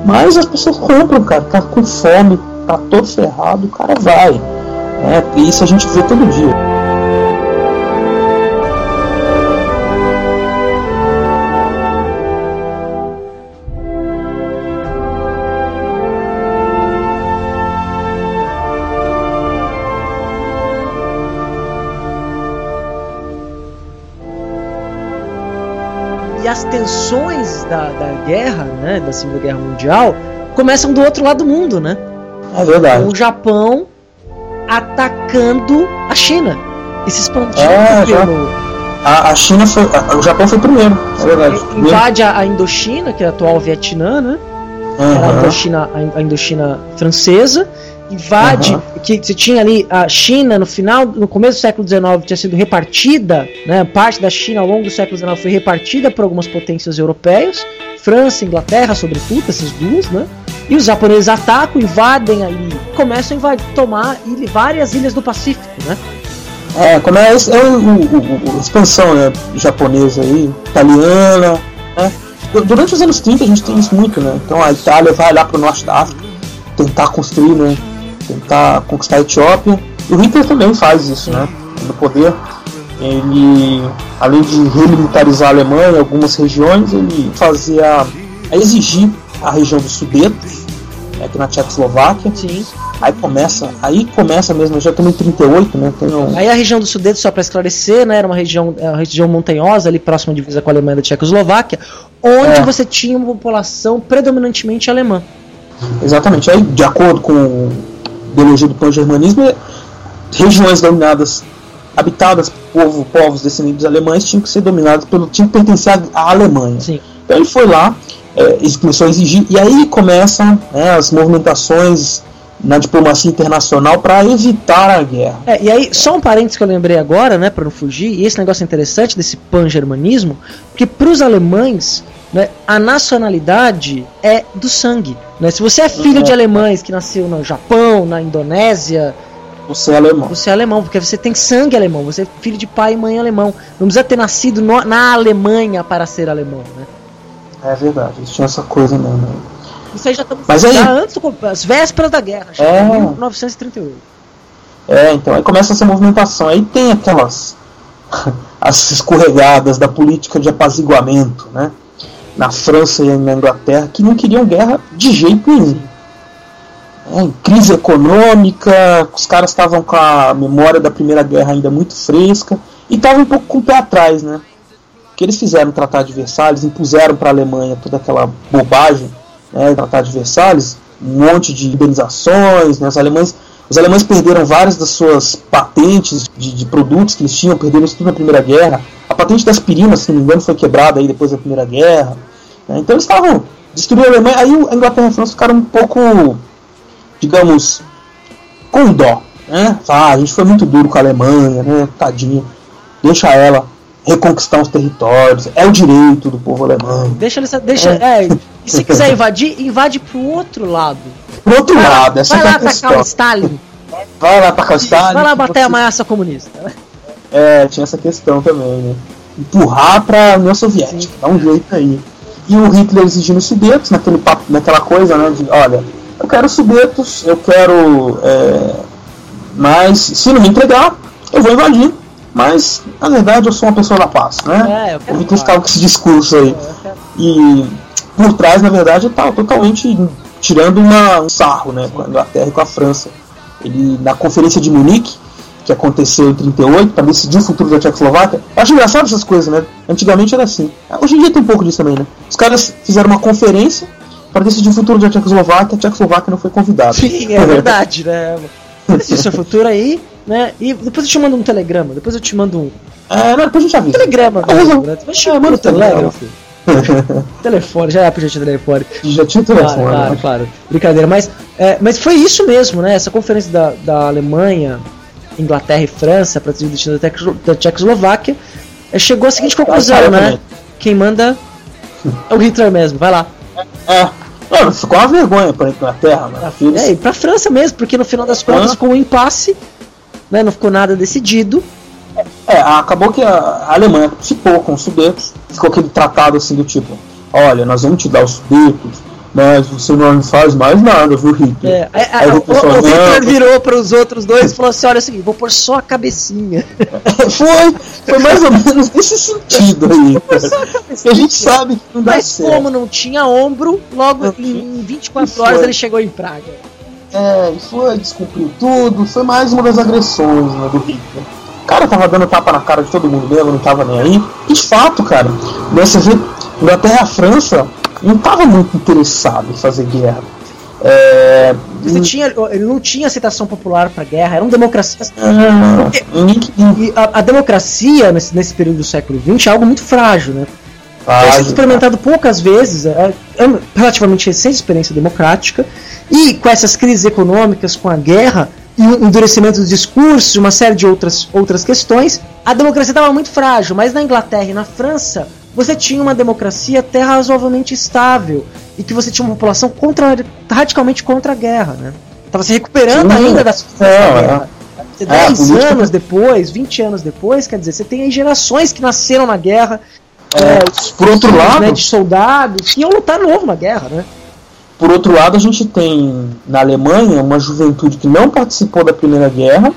Mas as pessoas compram, cara. Tá com fome, tá todo ferrado, o cara vai. Né? E isso a gente vê todo dia. As tensões da, da guerra, né, da Segunda Guerra Mundial, começam do outro lado do mundo, né? É verdade. O Japão atacando a China e se expandindo É, pelo, A, a China foi. a- o Japão foi primeiro, é verdade. invade a, a Indochina, que é a atual Vietnã, né? Era a Indochina, a Indochina francesa, invade, Aham. que você tinha ali a China no final, no começo do século XIX tinha sido repartida, né? Parte da China ao longo do século XIX foi repartida por algumas potências europeias, França, Inglaterra, sobretudo, essas duas, né? E os japoneses atacam, invadem ali, começam a invadir, tomar várias ilhas do Pacífico, né? É, como é, é a expansão né, japonesa aí, italiana. Né? Du- Durante os anos 30 a gente tem isso muito, né? Então a Itália vai lá pro norte da África tentar construir, né? Tentar conquistar a Etiópia. E o Hitler também faz isso, né? No poder. Ele, além de remilitarizar a Alemanha em algumas regiões, ele fazia a exigir a região dos Sudetos, né, aqui na Tchecoslováquia. Sim. Aí começa, aí começa mesmo, já estamos em 38, né? Um, Aí a região do Sudeste, só para esclarecer, né, era uma região, é uma região montanhosa, ali próxima à divisa com a Alemanha da Tchecoslováquia, onde É. você tinha uma população predominantemente alemã. Exatamente. Aí, de acordo com ideologia do pan-germanismo, é- regiões dominadas, habitadas por povo, povos descendentes alemães, tinham que ser dominadas pelo. tinham que pertencer à Alemanha. Sim. Então ele foi lá, é, começou a exigir, e aí começam né, as movimentações na diplomacia internacional para evitar a guerra. É, e aí, só um parênteses que eu lembrei agora, né, para não fugir, e esse negócio é interessante desse pan-germanismo, porque para os alemães, né, a nacionalidade é do sangue. Né? Se você é filho Uhum. de alemães que nasceu no Japão, na Indonésia, Você é alemão. você é alemão, porque você tem sangue alemão, você é filho de pai e mãe alemão. Não precisa ter nascido no- na Alemanha para ser alemão, né? É verdade, eles tinham essa coisa mesmo. né? Isso aí já estamos Mas aí- antes, do- as vésperas da guerra, já É. em 1938. É, então aí começa essa movimentação. Aí tem aquelas as escorregadas da política de apaziguamento, né? Na França e na Inglaterra, que não queriam guerra de jeito nenhum. É, em crise econômica, os caras estavam com a memória da Primeira Guerra ainda muito fresca e estavam um pouco com o pé atrás, né? que eles fizeram o Tratado de Versalhes, impuseram para a Alemanha toda aquela bobagem, né, Tratado de Versalhes, um monte de indenizações, né, os alemães os alemães perderam várias das suas patentes de, de produtos que eles tinham, perderam isso tudo na Primeira Guerra. A patente da aspirina, se não me engano, foi quebrada aí depois da Primeira Guerra. né, Então eles estavam destruindo a Alemanha. Aí a Inglaterra e a França ficaram um pouco, digamos, com dó. Né? Ah, a gente foi muito duro com a Alemanha, né? Tadinho. Deixa ela reconquistar os territórios. É o direito do povo alemão. Deixa ele. Deixa, é. E se quiser invadir, invade pro outro lado. Pro outro Vai lá- lado, essa vai é lá atacar o Stalin. Vai lá atacar o Stalin. Vai lá que bater a você- massa comunista. É, tinha essa questão também, né? Empurrar pra União Soviética, dá um jeito aí. E o Hitler exigindo os Sudetos, naquele papo, naquela coisa, né? De, olha, eu quero Sudetos, eu quero. É, mas se não me entregar, eu vou invadir. Mas, na verdade, eu sou uma pessoa da paz, né? É, o Hitler ficava com esse discurso aí. E por trás, na verdade, tava totalmente tirando uma, um sarro, né? Com a Inglaterra e com a França. Ele, na conferência de Munique, que aconteceu em 38, para decidir o futuro da Tchecoslováquia. Eu acho engraçado essas coisas, né? Antigamente era assim. Hoje em dia tem um pouco disso também, né? Os caras fizeram uma conferência para decidir o futuro da Tchecoslováquia, a Tchecoslováquia não foi convidada. Sim, é verdade, né? Esse seu futuro aí, né? E depois eu te mando um telegrama, depois eu te mando um É, não, depois a gente avisa. telegrama Ah, mas- né? Depois eu É, te mando manda o telegrama. telegrama. Telefone, já é pra gente telefone. Já tinha Claro, telefone. claro, né? claro. Brincadeira, mas, é, mas foi isso mesmo, né? Essa conferência da, da Alemanha, Inglaterra e França para decidir o destino da, Tecno- da Tchecoslováquia é, chegou à seguinte conclusão, né? também. Quem manda é o Hitler mesmo, vai lá. É. Não, ficou uma vergonha pra Inglaterra, né? Eles- É, e pra França mesmo, porque no final das contas, com o impasse, né, não ficou nada decidido. É, acabou que a a Alemanha participou com os Sudetos, ficou aquele tratado assim do tipo, olha, nós vamos te dar os Sudetos, mas você não faz mais nada, viu, Hitler? É, é, Aí é, o o, pessoal, o Hitler virou para os outros dois e falou assim: olha, é o seguinte, vou pôr só a cabecinha. foi, foi mais ou menos nesse sentido aí. a gente sabe que não dá Mas certo. como não tinha ombro, logo em 24 Foi. horas ele chegou em Praga. É, foi, descumpriu tudo, foi mais uma das agressões né, do Hitler. Cara tava dando tapa na cara de todo mundo mesmo, não tava nem aí. E de fato, cara, você vê, Inglaterra e a França não tava muito interessado em fazer guerra. É, Você tinha, ele não tinha aceitação popular para guerra, eram democracias. Ah, E a, a democracia nesse, nesse período do século XX é algo muito frágil, né? Frágil, sido experimentado poucas vezes, é, é uma relativamente recente experiência democrática, e com essas crises econômicas, com a guerra, e o endurecimento dos discursos, e uma série de outras, outras questões, a democracia estava muito frágil, mas na Inglaterra e na França, você tinha uma democracia até razoavelmente estável, e que você tinha uma população contra, radicalmente contra a guerra, né? Tava se recuperando Sim. ainda das É, da é. guerra. É, 10 a política- anos depois, 20 anos depois, quer dizer, você tem aí gerações que nasceram na guerra, É, os por outro filhos, lado- né, de soldados que iam lutar novo na guerra, né? Por outro lado, a gente tem na Alemanha uma juventude que não participou da Primeira Guerra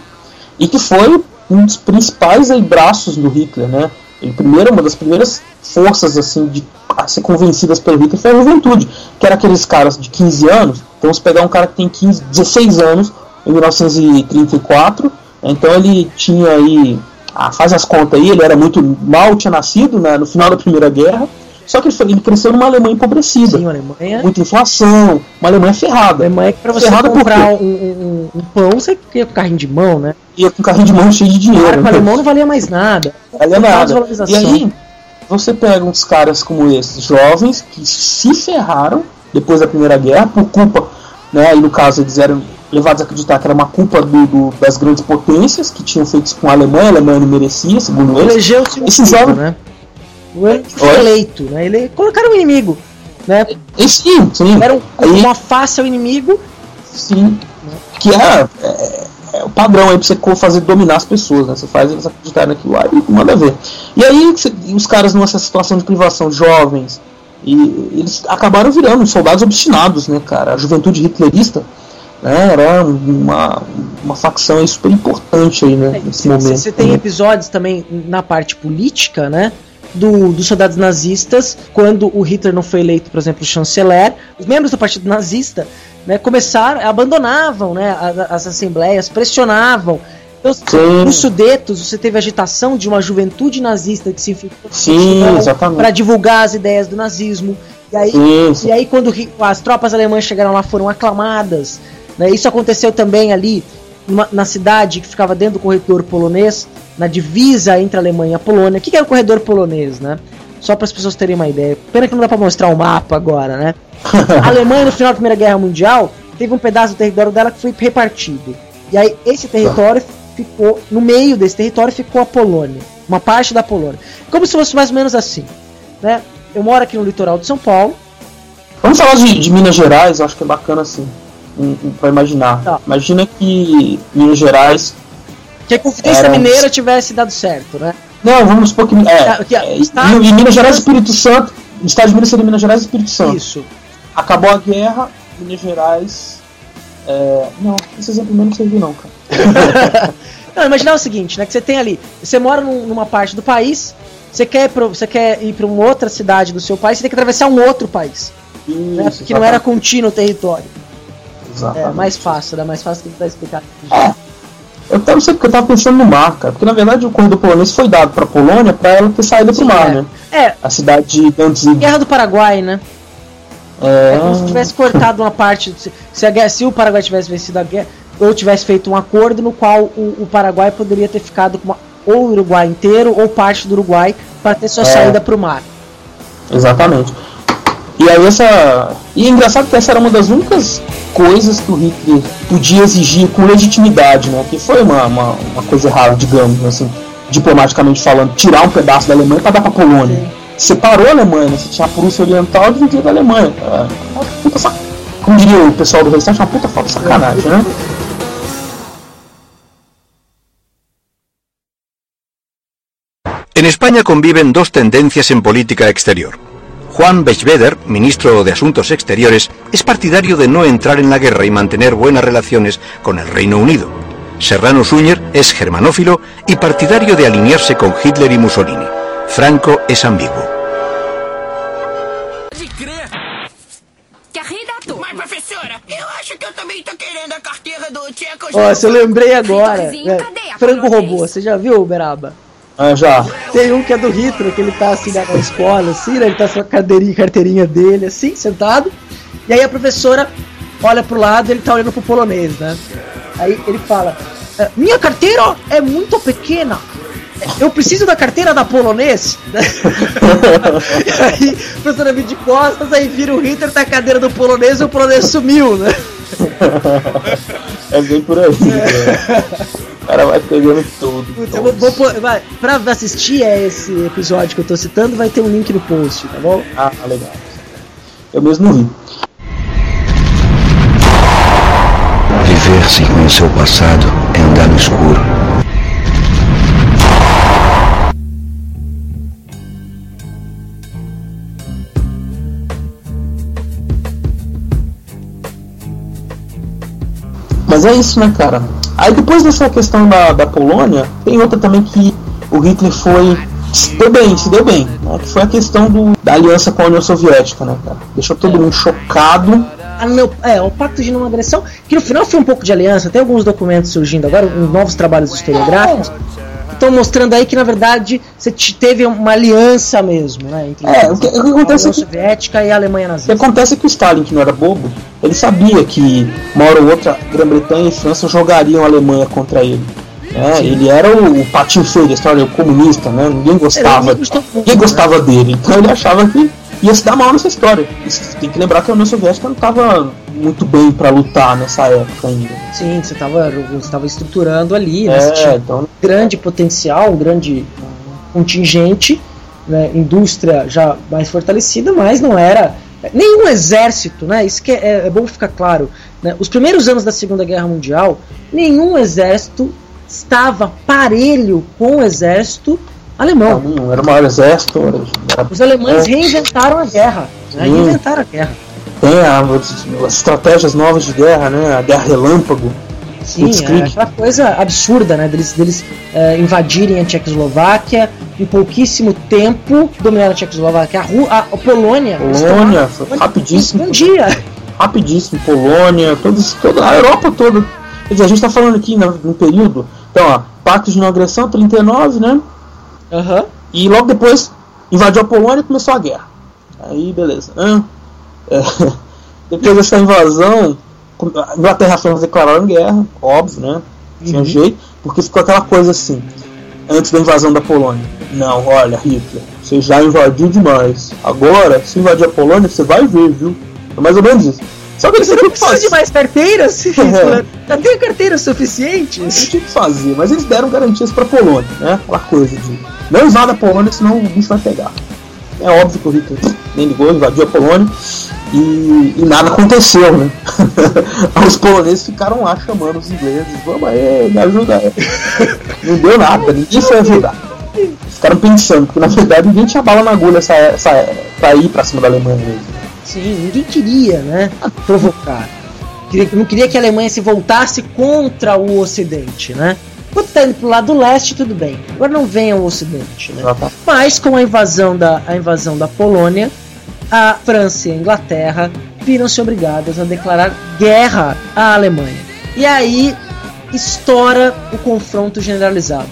e que foi um dos principais aí, braços do Hitler, né? Ele primeiro, uma das primeiras forças assim de a ser convencidas pelo Hitler foi a juventude, que era aqueles caras de 15 anos. Então, vamos pegar um cara que tem 15, 16 anos em 1934, então ele tinha aí, ah, faz as contas aí, ele era muito mal, tinha nascido né, no final da Primeira Guerra. Só que ele, foi- ele cresceu numa Alemanha empobrecida. Sim, Alemanha. Muita inflação, uma Alemanha ferrada. A Alemanha é que pra você Ferrada comprar um, um- um pão, você ia com carrinho de mão, né? Ia com carrinho de mão cheio de O dinheiro. arco alemão não valia mais nada. Valia nada. E aí, você pega uns caras como esses, jovens, que se ferraram depois da Primeira Guerra, por culpa, né, aí no caso eles eram levados a acreditar que era uma culpa do, do- das grandes potências que tinham feito isso com a Alemanha, a Alemanha não merecia, segundo eles. Elegeu-se um Esses jovens, né? Oi? eleito, né? Ele colocaram o inimigo, né? E sim, sim. Era um, uma face ao inimigo. Sim. Que é, é, é o padrão aí pra você fazer dominar as pessoas, né? Você faz eles acreditarem naquilo lá e manda ver. E aí você- os caras nessa situação de privação, jovens, e eles acabaram virando soldados obstinados, né, cara? A juventude hitlerista né, era uma, uma facção aí super importante aí, né, nesse momento. Você tem episódios também na parte política, né? Do, dos soldados nazistas, quando o Hitler não foi eleito, por exemplo, chanceler, os membros do partido nazista né, começaram, abandonavam né, a- as assembleias, pressionavam. Então, Sim. nos Sudetos, você teve agitação de uma juventude nazista que se infiltrou para divulgar as ideias do nazismo. E aí, Sim, e aí quando as tropas alemãs chegaram lá, foram aclamadas. né? Isso aconteceu também ali numa- na cidade que ficava dentro do corredor polonês, na divisa entre a Alemanha e a Polônia. O que que era o corredor polonês, né? Só para as pessoas terem uma ideia. Pena que não dá para mostrar o mapa agora, né? A Alemanha, no final da Primeira Guerra Mundial, teve um pedaço do território dela que foi repartido. E aí, esse território ficou. No meio desse território ficou a Polônia. Uma parte da Polônia. Como se fosse mais ou menos assim. Né? Eu moro aqui no litoral de São Paulo. Vamos falar de, de Minas Gerais, acho que é bacana assim, um, um, pra imaginar. Tá. Imagina que Minas Gerais. Que a Conferência Era Mineira tivesse dado certo, né? Não, vamos supor que. É, Tá, que- é, está- e, e Minas Gerais e Espírito Santo. Estado de Minas seria Minas Gerais e Espírito Santo. Isso. Acabou a guerra, Minas Gerais. é, não, esse exemplo meu não serviu, não, cara. Não, imaginar o seguinte, né? Que você tem ali, você mora num- numa parte do país, você quer, ir pro- você quer ir para uma outra cidade do seu país, você tem que atravessar um outro país. né? Isso, Porque não era contínuo o território. Exatamente. É mais fácil, né? Mais fácil que ele vai explicar. Eu até não sei porque eu tava pensando no mar, cara. Porque na verdade o corredor polonês foi dado pra Polônia pra ela ter saído pro mar, é. né? É, A cidade de Danzig. Guerra do Paraguai, né? É, É como se tivesse cortado uma parte. Se, a guerra- se o Paraguai tivesse vencido a guerra, ou tivesse feito um acordo no qual o, o Paraguai poderia ter ficado com uma, ou o Uruguai inteiro ou parte do Uruguai para ter sua É. saída para o mar. Exatamente. E aí essa. E é engraçado que essa era uma das únicas coisas que o Hitler podia exigir com legitimidade, né? Que foi uma, uma, uma coisa errada, digamos, assim, diplomaticamente falando, tirar um pedaço da Alemanha para dar pra Polônia. Separou a Alemanha, né? Você tinha a Prússia Oriental e dividia da Alemanha. É puta sac... Como diria o pessoal do Reichstag, uma puta falta de sacanagem, né? En España conviven dos tendencias en política exterior. Juan Bechveder, ministro de Asuntos Exteriores, es partidario de no entrar en la guerra y mantener buenas relaciones con el Reino Unido. Serrano Suñer es germanófilo y partidario de alinearse con Hitler y Mussolini. Franco es ambiguo. Ó, se eu lembrei agora. né, Frango robô, você já viu, Uberaba? Ah, já. Tem um que é do Hitler, que ele tá assim na escola, assim, né? Ele tá com a cadeirinha, carteirinha dele, assim, sentado. E aí a professora olha pro lado e ele tá olhando pro polonês, né? Aí ele fala: "É, Minha carteira é muito pequena. Eu preciso da carteira da polonês. né? aí a professora vira de costas, aí vira o Hitler, tá a cadeira do polonês e o polonês sumiu, né? É bem por aí. né? O cara vai pegando tudo. Eu vou, vou pôr- vai, pra assistir a esse episódio que eu tô citando, vai ter um link no post, tá bom? Ah, legal. Eu mesmo vi. Viver sem conhecer o passado é andar no escuro. Mas é isso, né, cara? Aí depois dessa questão da, da Polônia, tem outra também que o Hitler foi. Se deu bem, se deu bem. Né? Que foi a questão do, da aliança com a União Soviética, né, cara? Deixou todo mundo chocado. Ah, não, é, o pacto de não agressão, que no final foi um pouco de aliança, tem alguns documentos surgindo agora, uns novos trabalhos historiográficos, estão mostrando aí que na verdade você te- teve uma aliança mesmo, né? Entre É, o que- o que acontece a é que- União Soviética e a Alemanha O que nazista. acontece é que o Stalin, que não era bobo, ele sabia que uma hora ou outra Grã-Bretanha e França jogariam a Alemanha contra ele. né? ele era o, o patinho feio da história, o comunista, né? ninguém gostava, ninguém gostava dele. Então ele achava que ia se dar mal nessa história. Tem que lembrar que a União Soviética não estava muito bem para lutar nessa época ainda. Sim, você estava você tava estruturando ali, né? É, tinha então- um grande potencial, um grande contingente, né? indústria já mais fortalecida, mas não era nenhum exército, né? Isso que é, é bom ficar claro. Né? Os primeiros anos da Segunda Guerra Mundial, nenhum exército estava parelho com o exército alemão. Não, era o maior exército. Era, Os alemães reinventaram a guerra. Né? Reinventaram a guerra. Tem a- as, as estratégias novas de guerra, né? A guerra relâmpago. Sim, é aquela coisa absurda, né? Deles, deles é, invadirem a Tchecoslováquia em pouquíssimo tempo, dominaram a Tchecoslováquia, a, Ru- a, a Polônia. Polônia, foi rapidíssimo. Um dia. rapidíssimo, Polônia, todos, toda a Europa toda. Quer dizer, a gente está falando aqui no, no período, então, ó, Pacto de não agressão, 39, né? Aham. E logo depois invadiu a Polônia e começou a guerra. Aí, beleza. Hã? É, depois dessa invasão, a Inglaterra e a França declararam guerra, óbvio, né? Tinha Uhum. jeito, porque ficou aquela coisa assim, antes da invasão da Polônia. Não, olha, Hitler, você já invadiu demais. Agora, se invadir a Polônia, você vai ver, viu? É mais ou menos isso. Só que eles Você não precisa de mais carteiras? É. Já tem carteiras suficientes? tinham que fazer, mas eles deram garantias pra Polônia, né? Aquela coisa de não invada a Polônia, senão o bicho vai pegar. É óbvio que o Hitler nem ligou, invadiu a Polônia e, e nada aconteceu, né? Os poloneses ficaram lá chamando os ingleses, vamos aí, me ajuda aí. Não deu nada, ninguém foi ajudar. Ficaram pensando, porque na verdade ninguém tinha bala na agulha essa, essa, pra ir pra cima da Alemanha mesmo. Sim, ninguém queria, né? Provocar. Não queria que a Alemanha se voltasse contra o Ocidente, né? Quando tá indo pro lado leste, tudo bem. Agora não venha o Ocidente, né? Mas com a invasão da, a invasão da Polônia, a França e a Inglaterra viram-se obrigadas a declarar guerra à Alemanha. E aí estoura o confronto generalizado.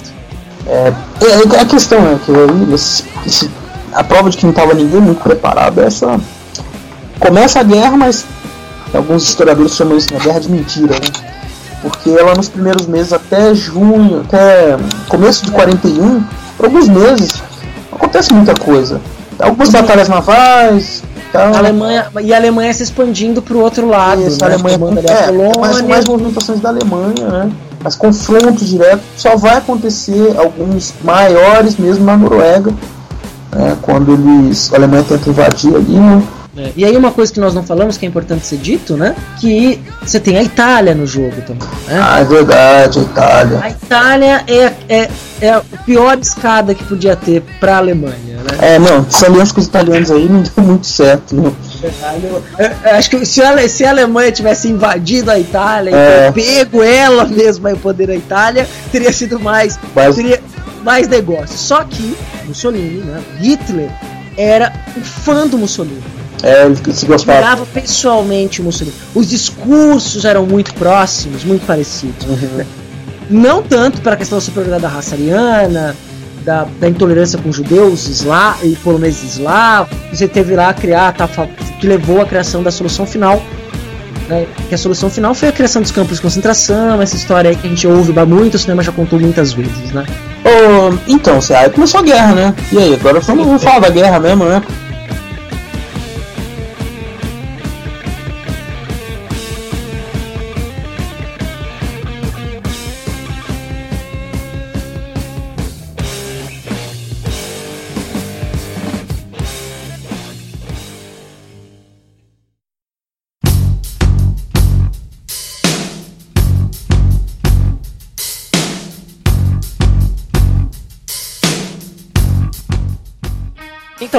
É, é, é a questão é que a prova de que não estava ninguém muito preparado é essa. Começa a guerra, mas alguns historiadores chamam isso de guerra de mentira, né? Porque ela nos primeiros meses, até junho, até começo de 41, por alguns meses, acontece muita coisa. Algumas batalhas navais, tal. A Alemanha, e a Alemanha se expandindo pro outro lado, Isso, né? a Alemanha Tomando ali é, Polônia. mais, mais movimentações da Alemanha, né? Mas confronto direto só vai acontecer alguns maiores mesmo na Noruega, né? Quando eles a Alemanha tenta invadir ali, né? É, E aí uma coisa que nós não falamos que é importante ser dito, né? Que você tem a Itália no jogo também. Né? Ah, é verdade, a Itália. A Itália é, é, é a pior escada que podia ter pra Alemanha, né? É, não, essa aliança com os italianos aí não deu muito certo, né? Eu- eu acho que se a, se a Alemanha tivesse invadido a Itália É. e pego ela mesma em poder da Itália, teria sido mais, Mas- teria mais negócio. Só que Mussolini, né? Hitler era um fã do Mussolini. É, ele se gostava. Admirava pessoalmente o Mussolini. Os discursos eram muito próximos, muito parecidos. né? Não tanto para a questão da superioridade da raça ariana, da, da intolerância com judeus esla, e poloneses eslavos. Você teve lá a criar, a tafa- que levou à criação da solução final. né? Que a solução final foi a criação dos campos de concentração, essa história aí que a gente ouve muito, o cinema já contou muitas vezes, né? Ô, então, aí começou a guerra, né? E aí, agora vamos, vamos falar da guerra mesmo, né?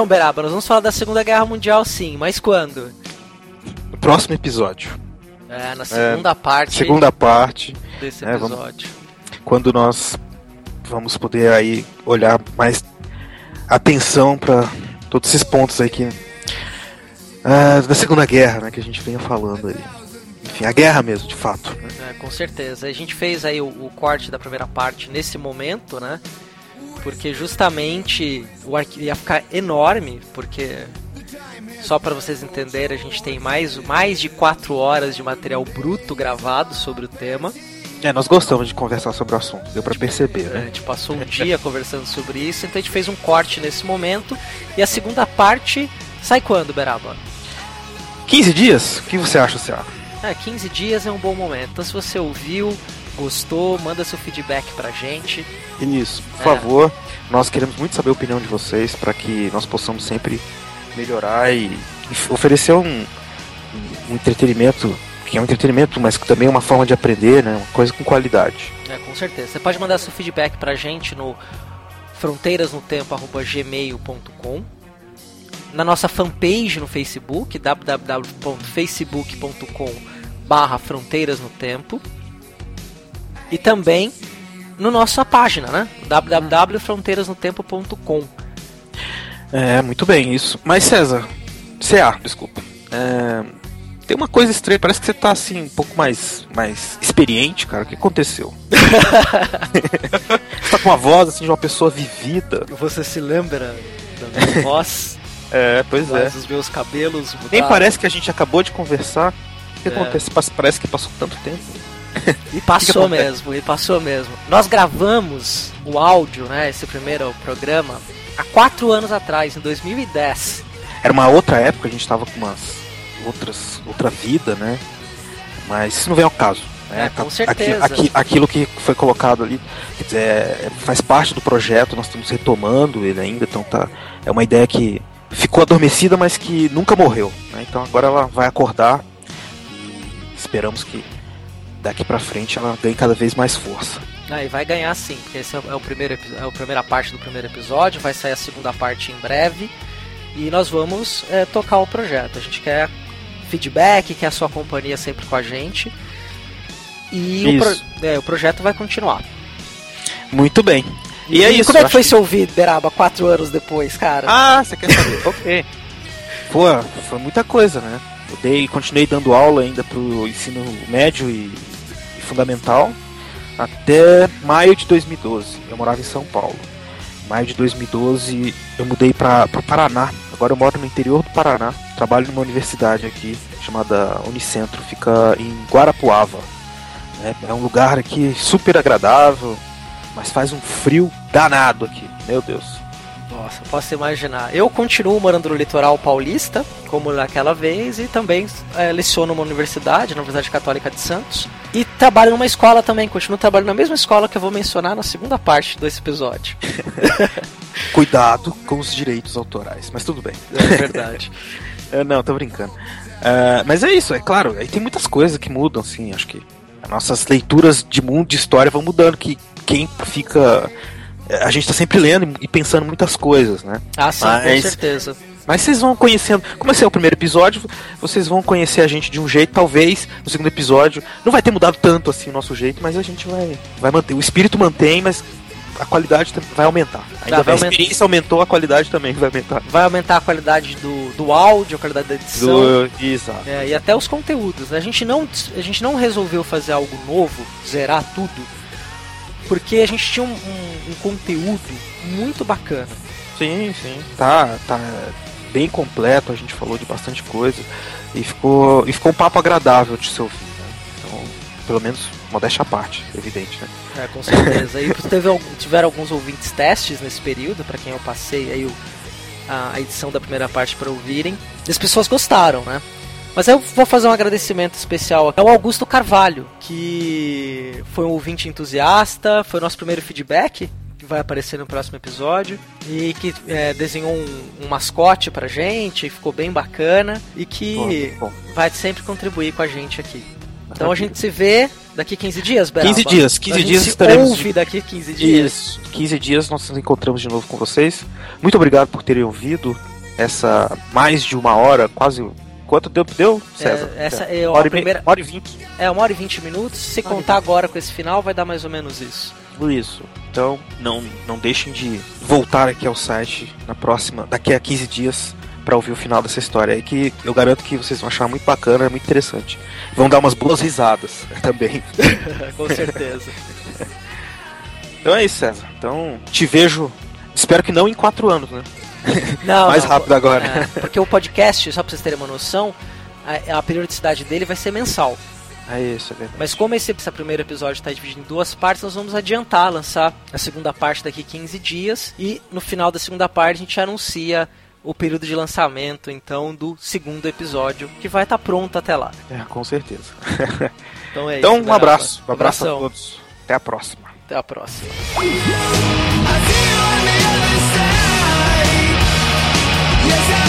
Então, Beraba, nós vamos falar da Segunda Guerra Mundial sim, mas quando? No próximo episódio. É, na segunda parte Segunda parte. desse né, vamos- episódio. quando nós vamos poder aí olhar mais atenção para todos esses pontos aí que ah, da Segunda Guerra, né, que a gente venha falando aí. Enfim, a guerra mesmo, de fato. É, com certeza. A gente fez aí o, o corte da primeira parte nesse momento, né? Porque justamente o arquivo ia ficar enorme, porque só para vocês entenderem, a gente tem mais, mais de 4 horas de material bruto gravado sobre o tema. É, nós gostamos de conversar sobre o assunto, deu para perceber, A né? gente passou um dia conversando sobre isso, então a gente fez um corte nesse momento. E a segunda parte sai quando, Beraba? 15 dias? O que você acha, Ceará? É, 15 dias é um bom momento. Então se você ouviu, gostou, manda seu feedback pra gente. Isso, por É. favor. Nós queremos muito saber a opinião de vocês para que nós possamos sempre melhorar e oferecer um, um entretenimento que é um entretenimento, mas que também é uma forma de aprender, né? Uma coisa com qualidade. É, com certeza. Você pode mandar seu feedback pra gente no fronteirasnotempo.gmail.com na nossa fanpage no Facebook, www.facebook.com barra Fronteiras no Tempo e também no nossa página, né? www.fronteirasnotempo.com É, muito bem, isso. Mas César, CA, desculpa. É, tem uma coisa estranha, parece que você tá assim, um pouco mais, mais experiente, cara. O que aconteceu? você tá com uma voz assim de uma pessoa vivida. Você se lembra da minha voz? É, pois é. Mas os meus cabelos mudaram. Nem parece que a gente acabou de conversar. O que É. acontece? Parece que passou tanto tempo. E passou mesmo, e passou mesmo. Nós gravamos o áudio, né, esse primeiro programa, há quatro anos atrás, em 2010. Era uma outra época, a gente tava com umas outras, outra vida, né? Mas isso não vem ao caso. Né? É, com certeza. aqui- aquilo que foi colocado ali quer dizer, é- faz parte do projeto, nós estamos retomando ele ainda, então tá. É uma ideia que ficou adormecida, mas que nunca morreu. né? Então agora ela vai acordar e esperamos que daqui pra frente ela ganhe cada vez mais força. Ah, e vai ganhar sim, porque esse é o, é primeiro, é a primeira parte do primeiro episódio, vai sair a segunda parte em breve. E nós vamos é, tocar o projeto. A gente quer feedback, quer a sua companhia sempre com a gente. E o, pro- é, o projeto vai continuar. Muito bem. E, é isso. Como é que foi acho seu ouvido, Beraba, quatro anos depois, cara? Ah, você quer saber? ok. Pô, foi muita coisa, né? Eu dei, continuei dando aula ainda pro ensino médio e, fundamental até maio de 2012. Eu morava em São Paulo. Maio de 2012 eu mudei para o Paraná. Agora eu moro no interior do Paraná. Trabalho numa universidade aqui chamada Unicentro. Fica em Guarapuava. né? É um lugar aqui super agradável, mas faz um frio danado aqui. Meu Deus. Nossa, posso imaginar. Eu continuo morando no litoral paulista, como naquela vez, e também é, leciono numa universidade, na Universidade Católica de Santos. E trabalho numa escola também, continuo trabalhando na mesma escola que eu vou mencionar na segunda parte desse episódio. Cuidado com os direitos autorais, mas tudo bem. É verdade. É, não, tô brincando. É, mas é isso, é claro, aí tem muitas coisas que mudam, assim, acho que as nossas leituras de mundo, de história vão mudando, que quem fica. A gente tá sempre lendo e pensando muitas coisas, né? Ah, sim, com Mas- certeza. Mas vocês vão conhecendo. Como esse é o primeiro episódio, vocês vão conhecer a gente de um jeito, talvez no segundo episódio. Não vai ter mudado tanto assim o nosso jeito, mas a gente vai, vai manter. O espírito mantém, mas a qualidade vai aumentar. Ainda Tá, vai a aumentar. experiência aumentou, a qualidade também vai aumentar. Vai aumentar a qualidade do, do áudio, a qualidade da edição. Do, exato. É, e até os conteúdos. né? A gente, não, a gente não resolveu fazer algo novo, zerar tudo, porque a gente tinha um, um- um conteúdo muito bacana. Sim, sim. Tá, tá bem completo, a gente falou de bastante coisa. E ficou, e ficou um papo agradável de se ouvir. Né? Então, pelo menos, modéstia à parte, evidente, né? É, com certeza. E teve, algum- tiveram alguns ouvintes testes nesse período, para quem eu passei aí o- a, a edição da primeira parte para ouvirem. E as pessoas gostaram, né? Mas eu vou fazer um agradecimento especial ao Augusto Carvalho, que foi um ouvinte entusiasta, foi o nosso primeiro feedback, que vai aparecer no próximo episódio, e que é, desenhou um, um mascote pra gente, e ficou bem bacana, e que Bom, bom. vai sempre contribuir com a gente aqui. Então a gente se vê daqui 15 dias, Beraba? 15 dias, 15 a dias estaremos ouve de- daqui 15 dias. Isso, 15 dias nós nos encontramos de novo com vocês. Muito obrigado por terem ouvido essa mais de uma hora, quase. Quanto deu? Deu, César? É, essa é a uma hora, primeira- e hora e vinte. É, uma hora e 20 minutos. Se contar agora com esse final, vai dar mais ou menos isso. Isso. Então, não, não deixem de voltar aqui ao site na próxima, daqui a 15 dias, para ouvir o final dessa história aí, que eu garanto que vocês vão achar muito bacana, muito interessante. Vão dar umas boas risadas também. com certeza. Então é isso, César. Então, te vejo. Espero que não em quatro anos, né? Não, Mais não, rápido agora. é, porque o podcast, só pra vocês terem uma noção, a, a periodicidade dele vai ser mensal. É isso, é verdade. Mas como esse, esse primeiro episódio está dividido em duas partes, nós vamos adiantar, lançar a segunda parte daqui 15 dias. E no final da segunda parte a gente anuncia o período de lançamento, então, do segundo episódio, que vai estar pronto até lá. É, com certeza. Então é então, isso. um abraço. Um abraço a Abração. todos. Até a próxima. Até a próxima. Yes,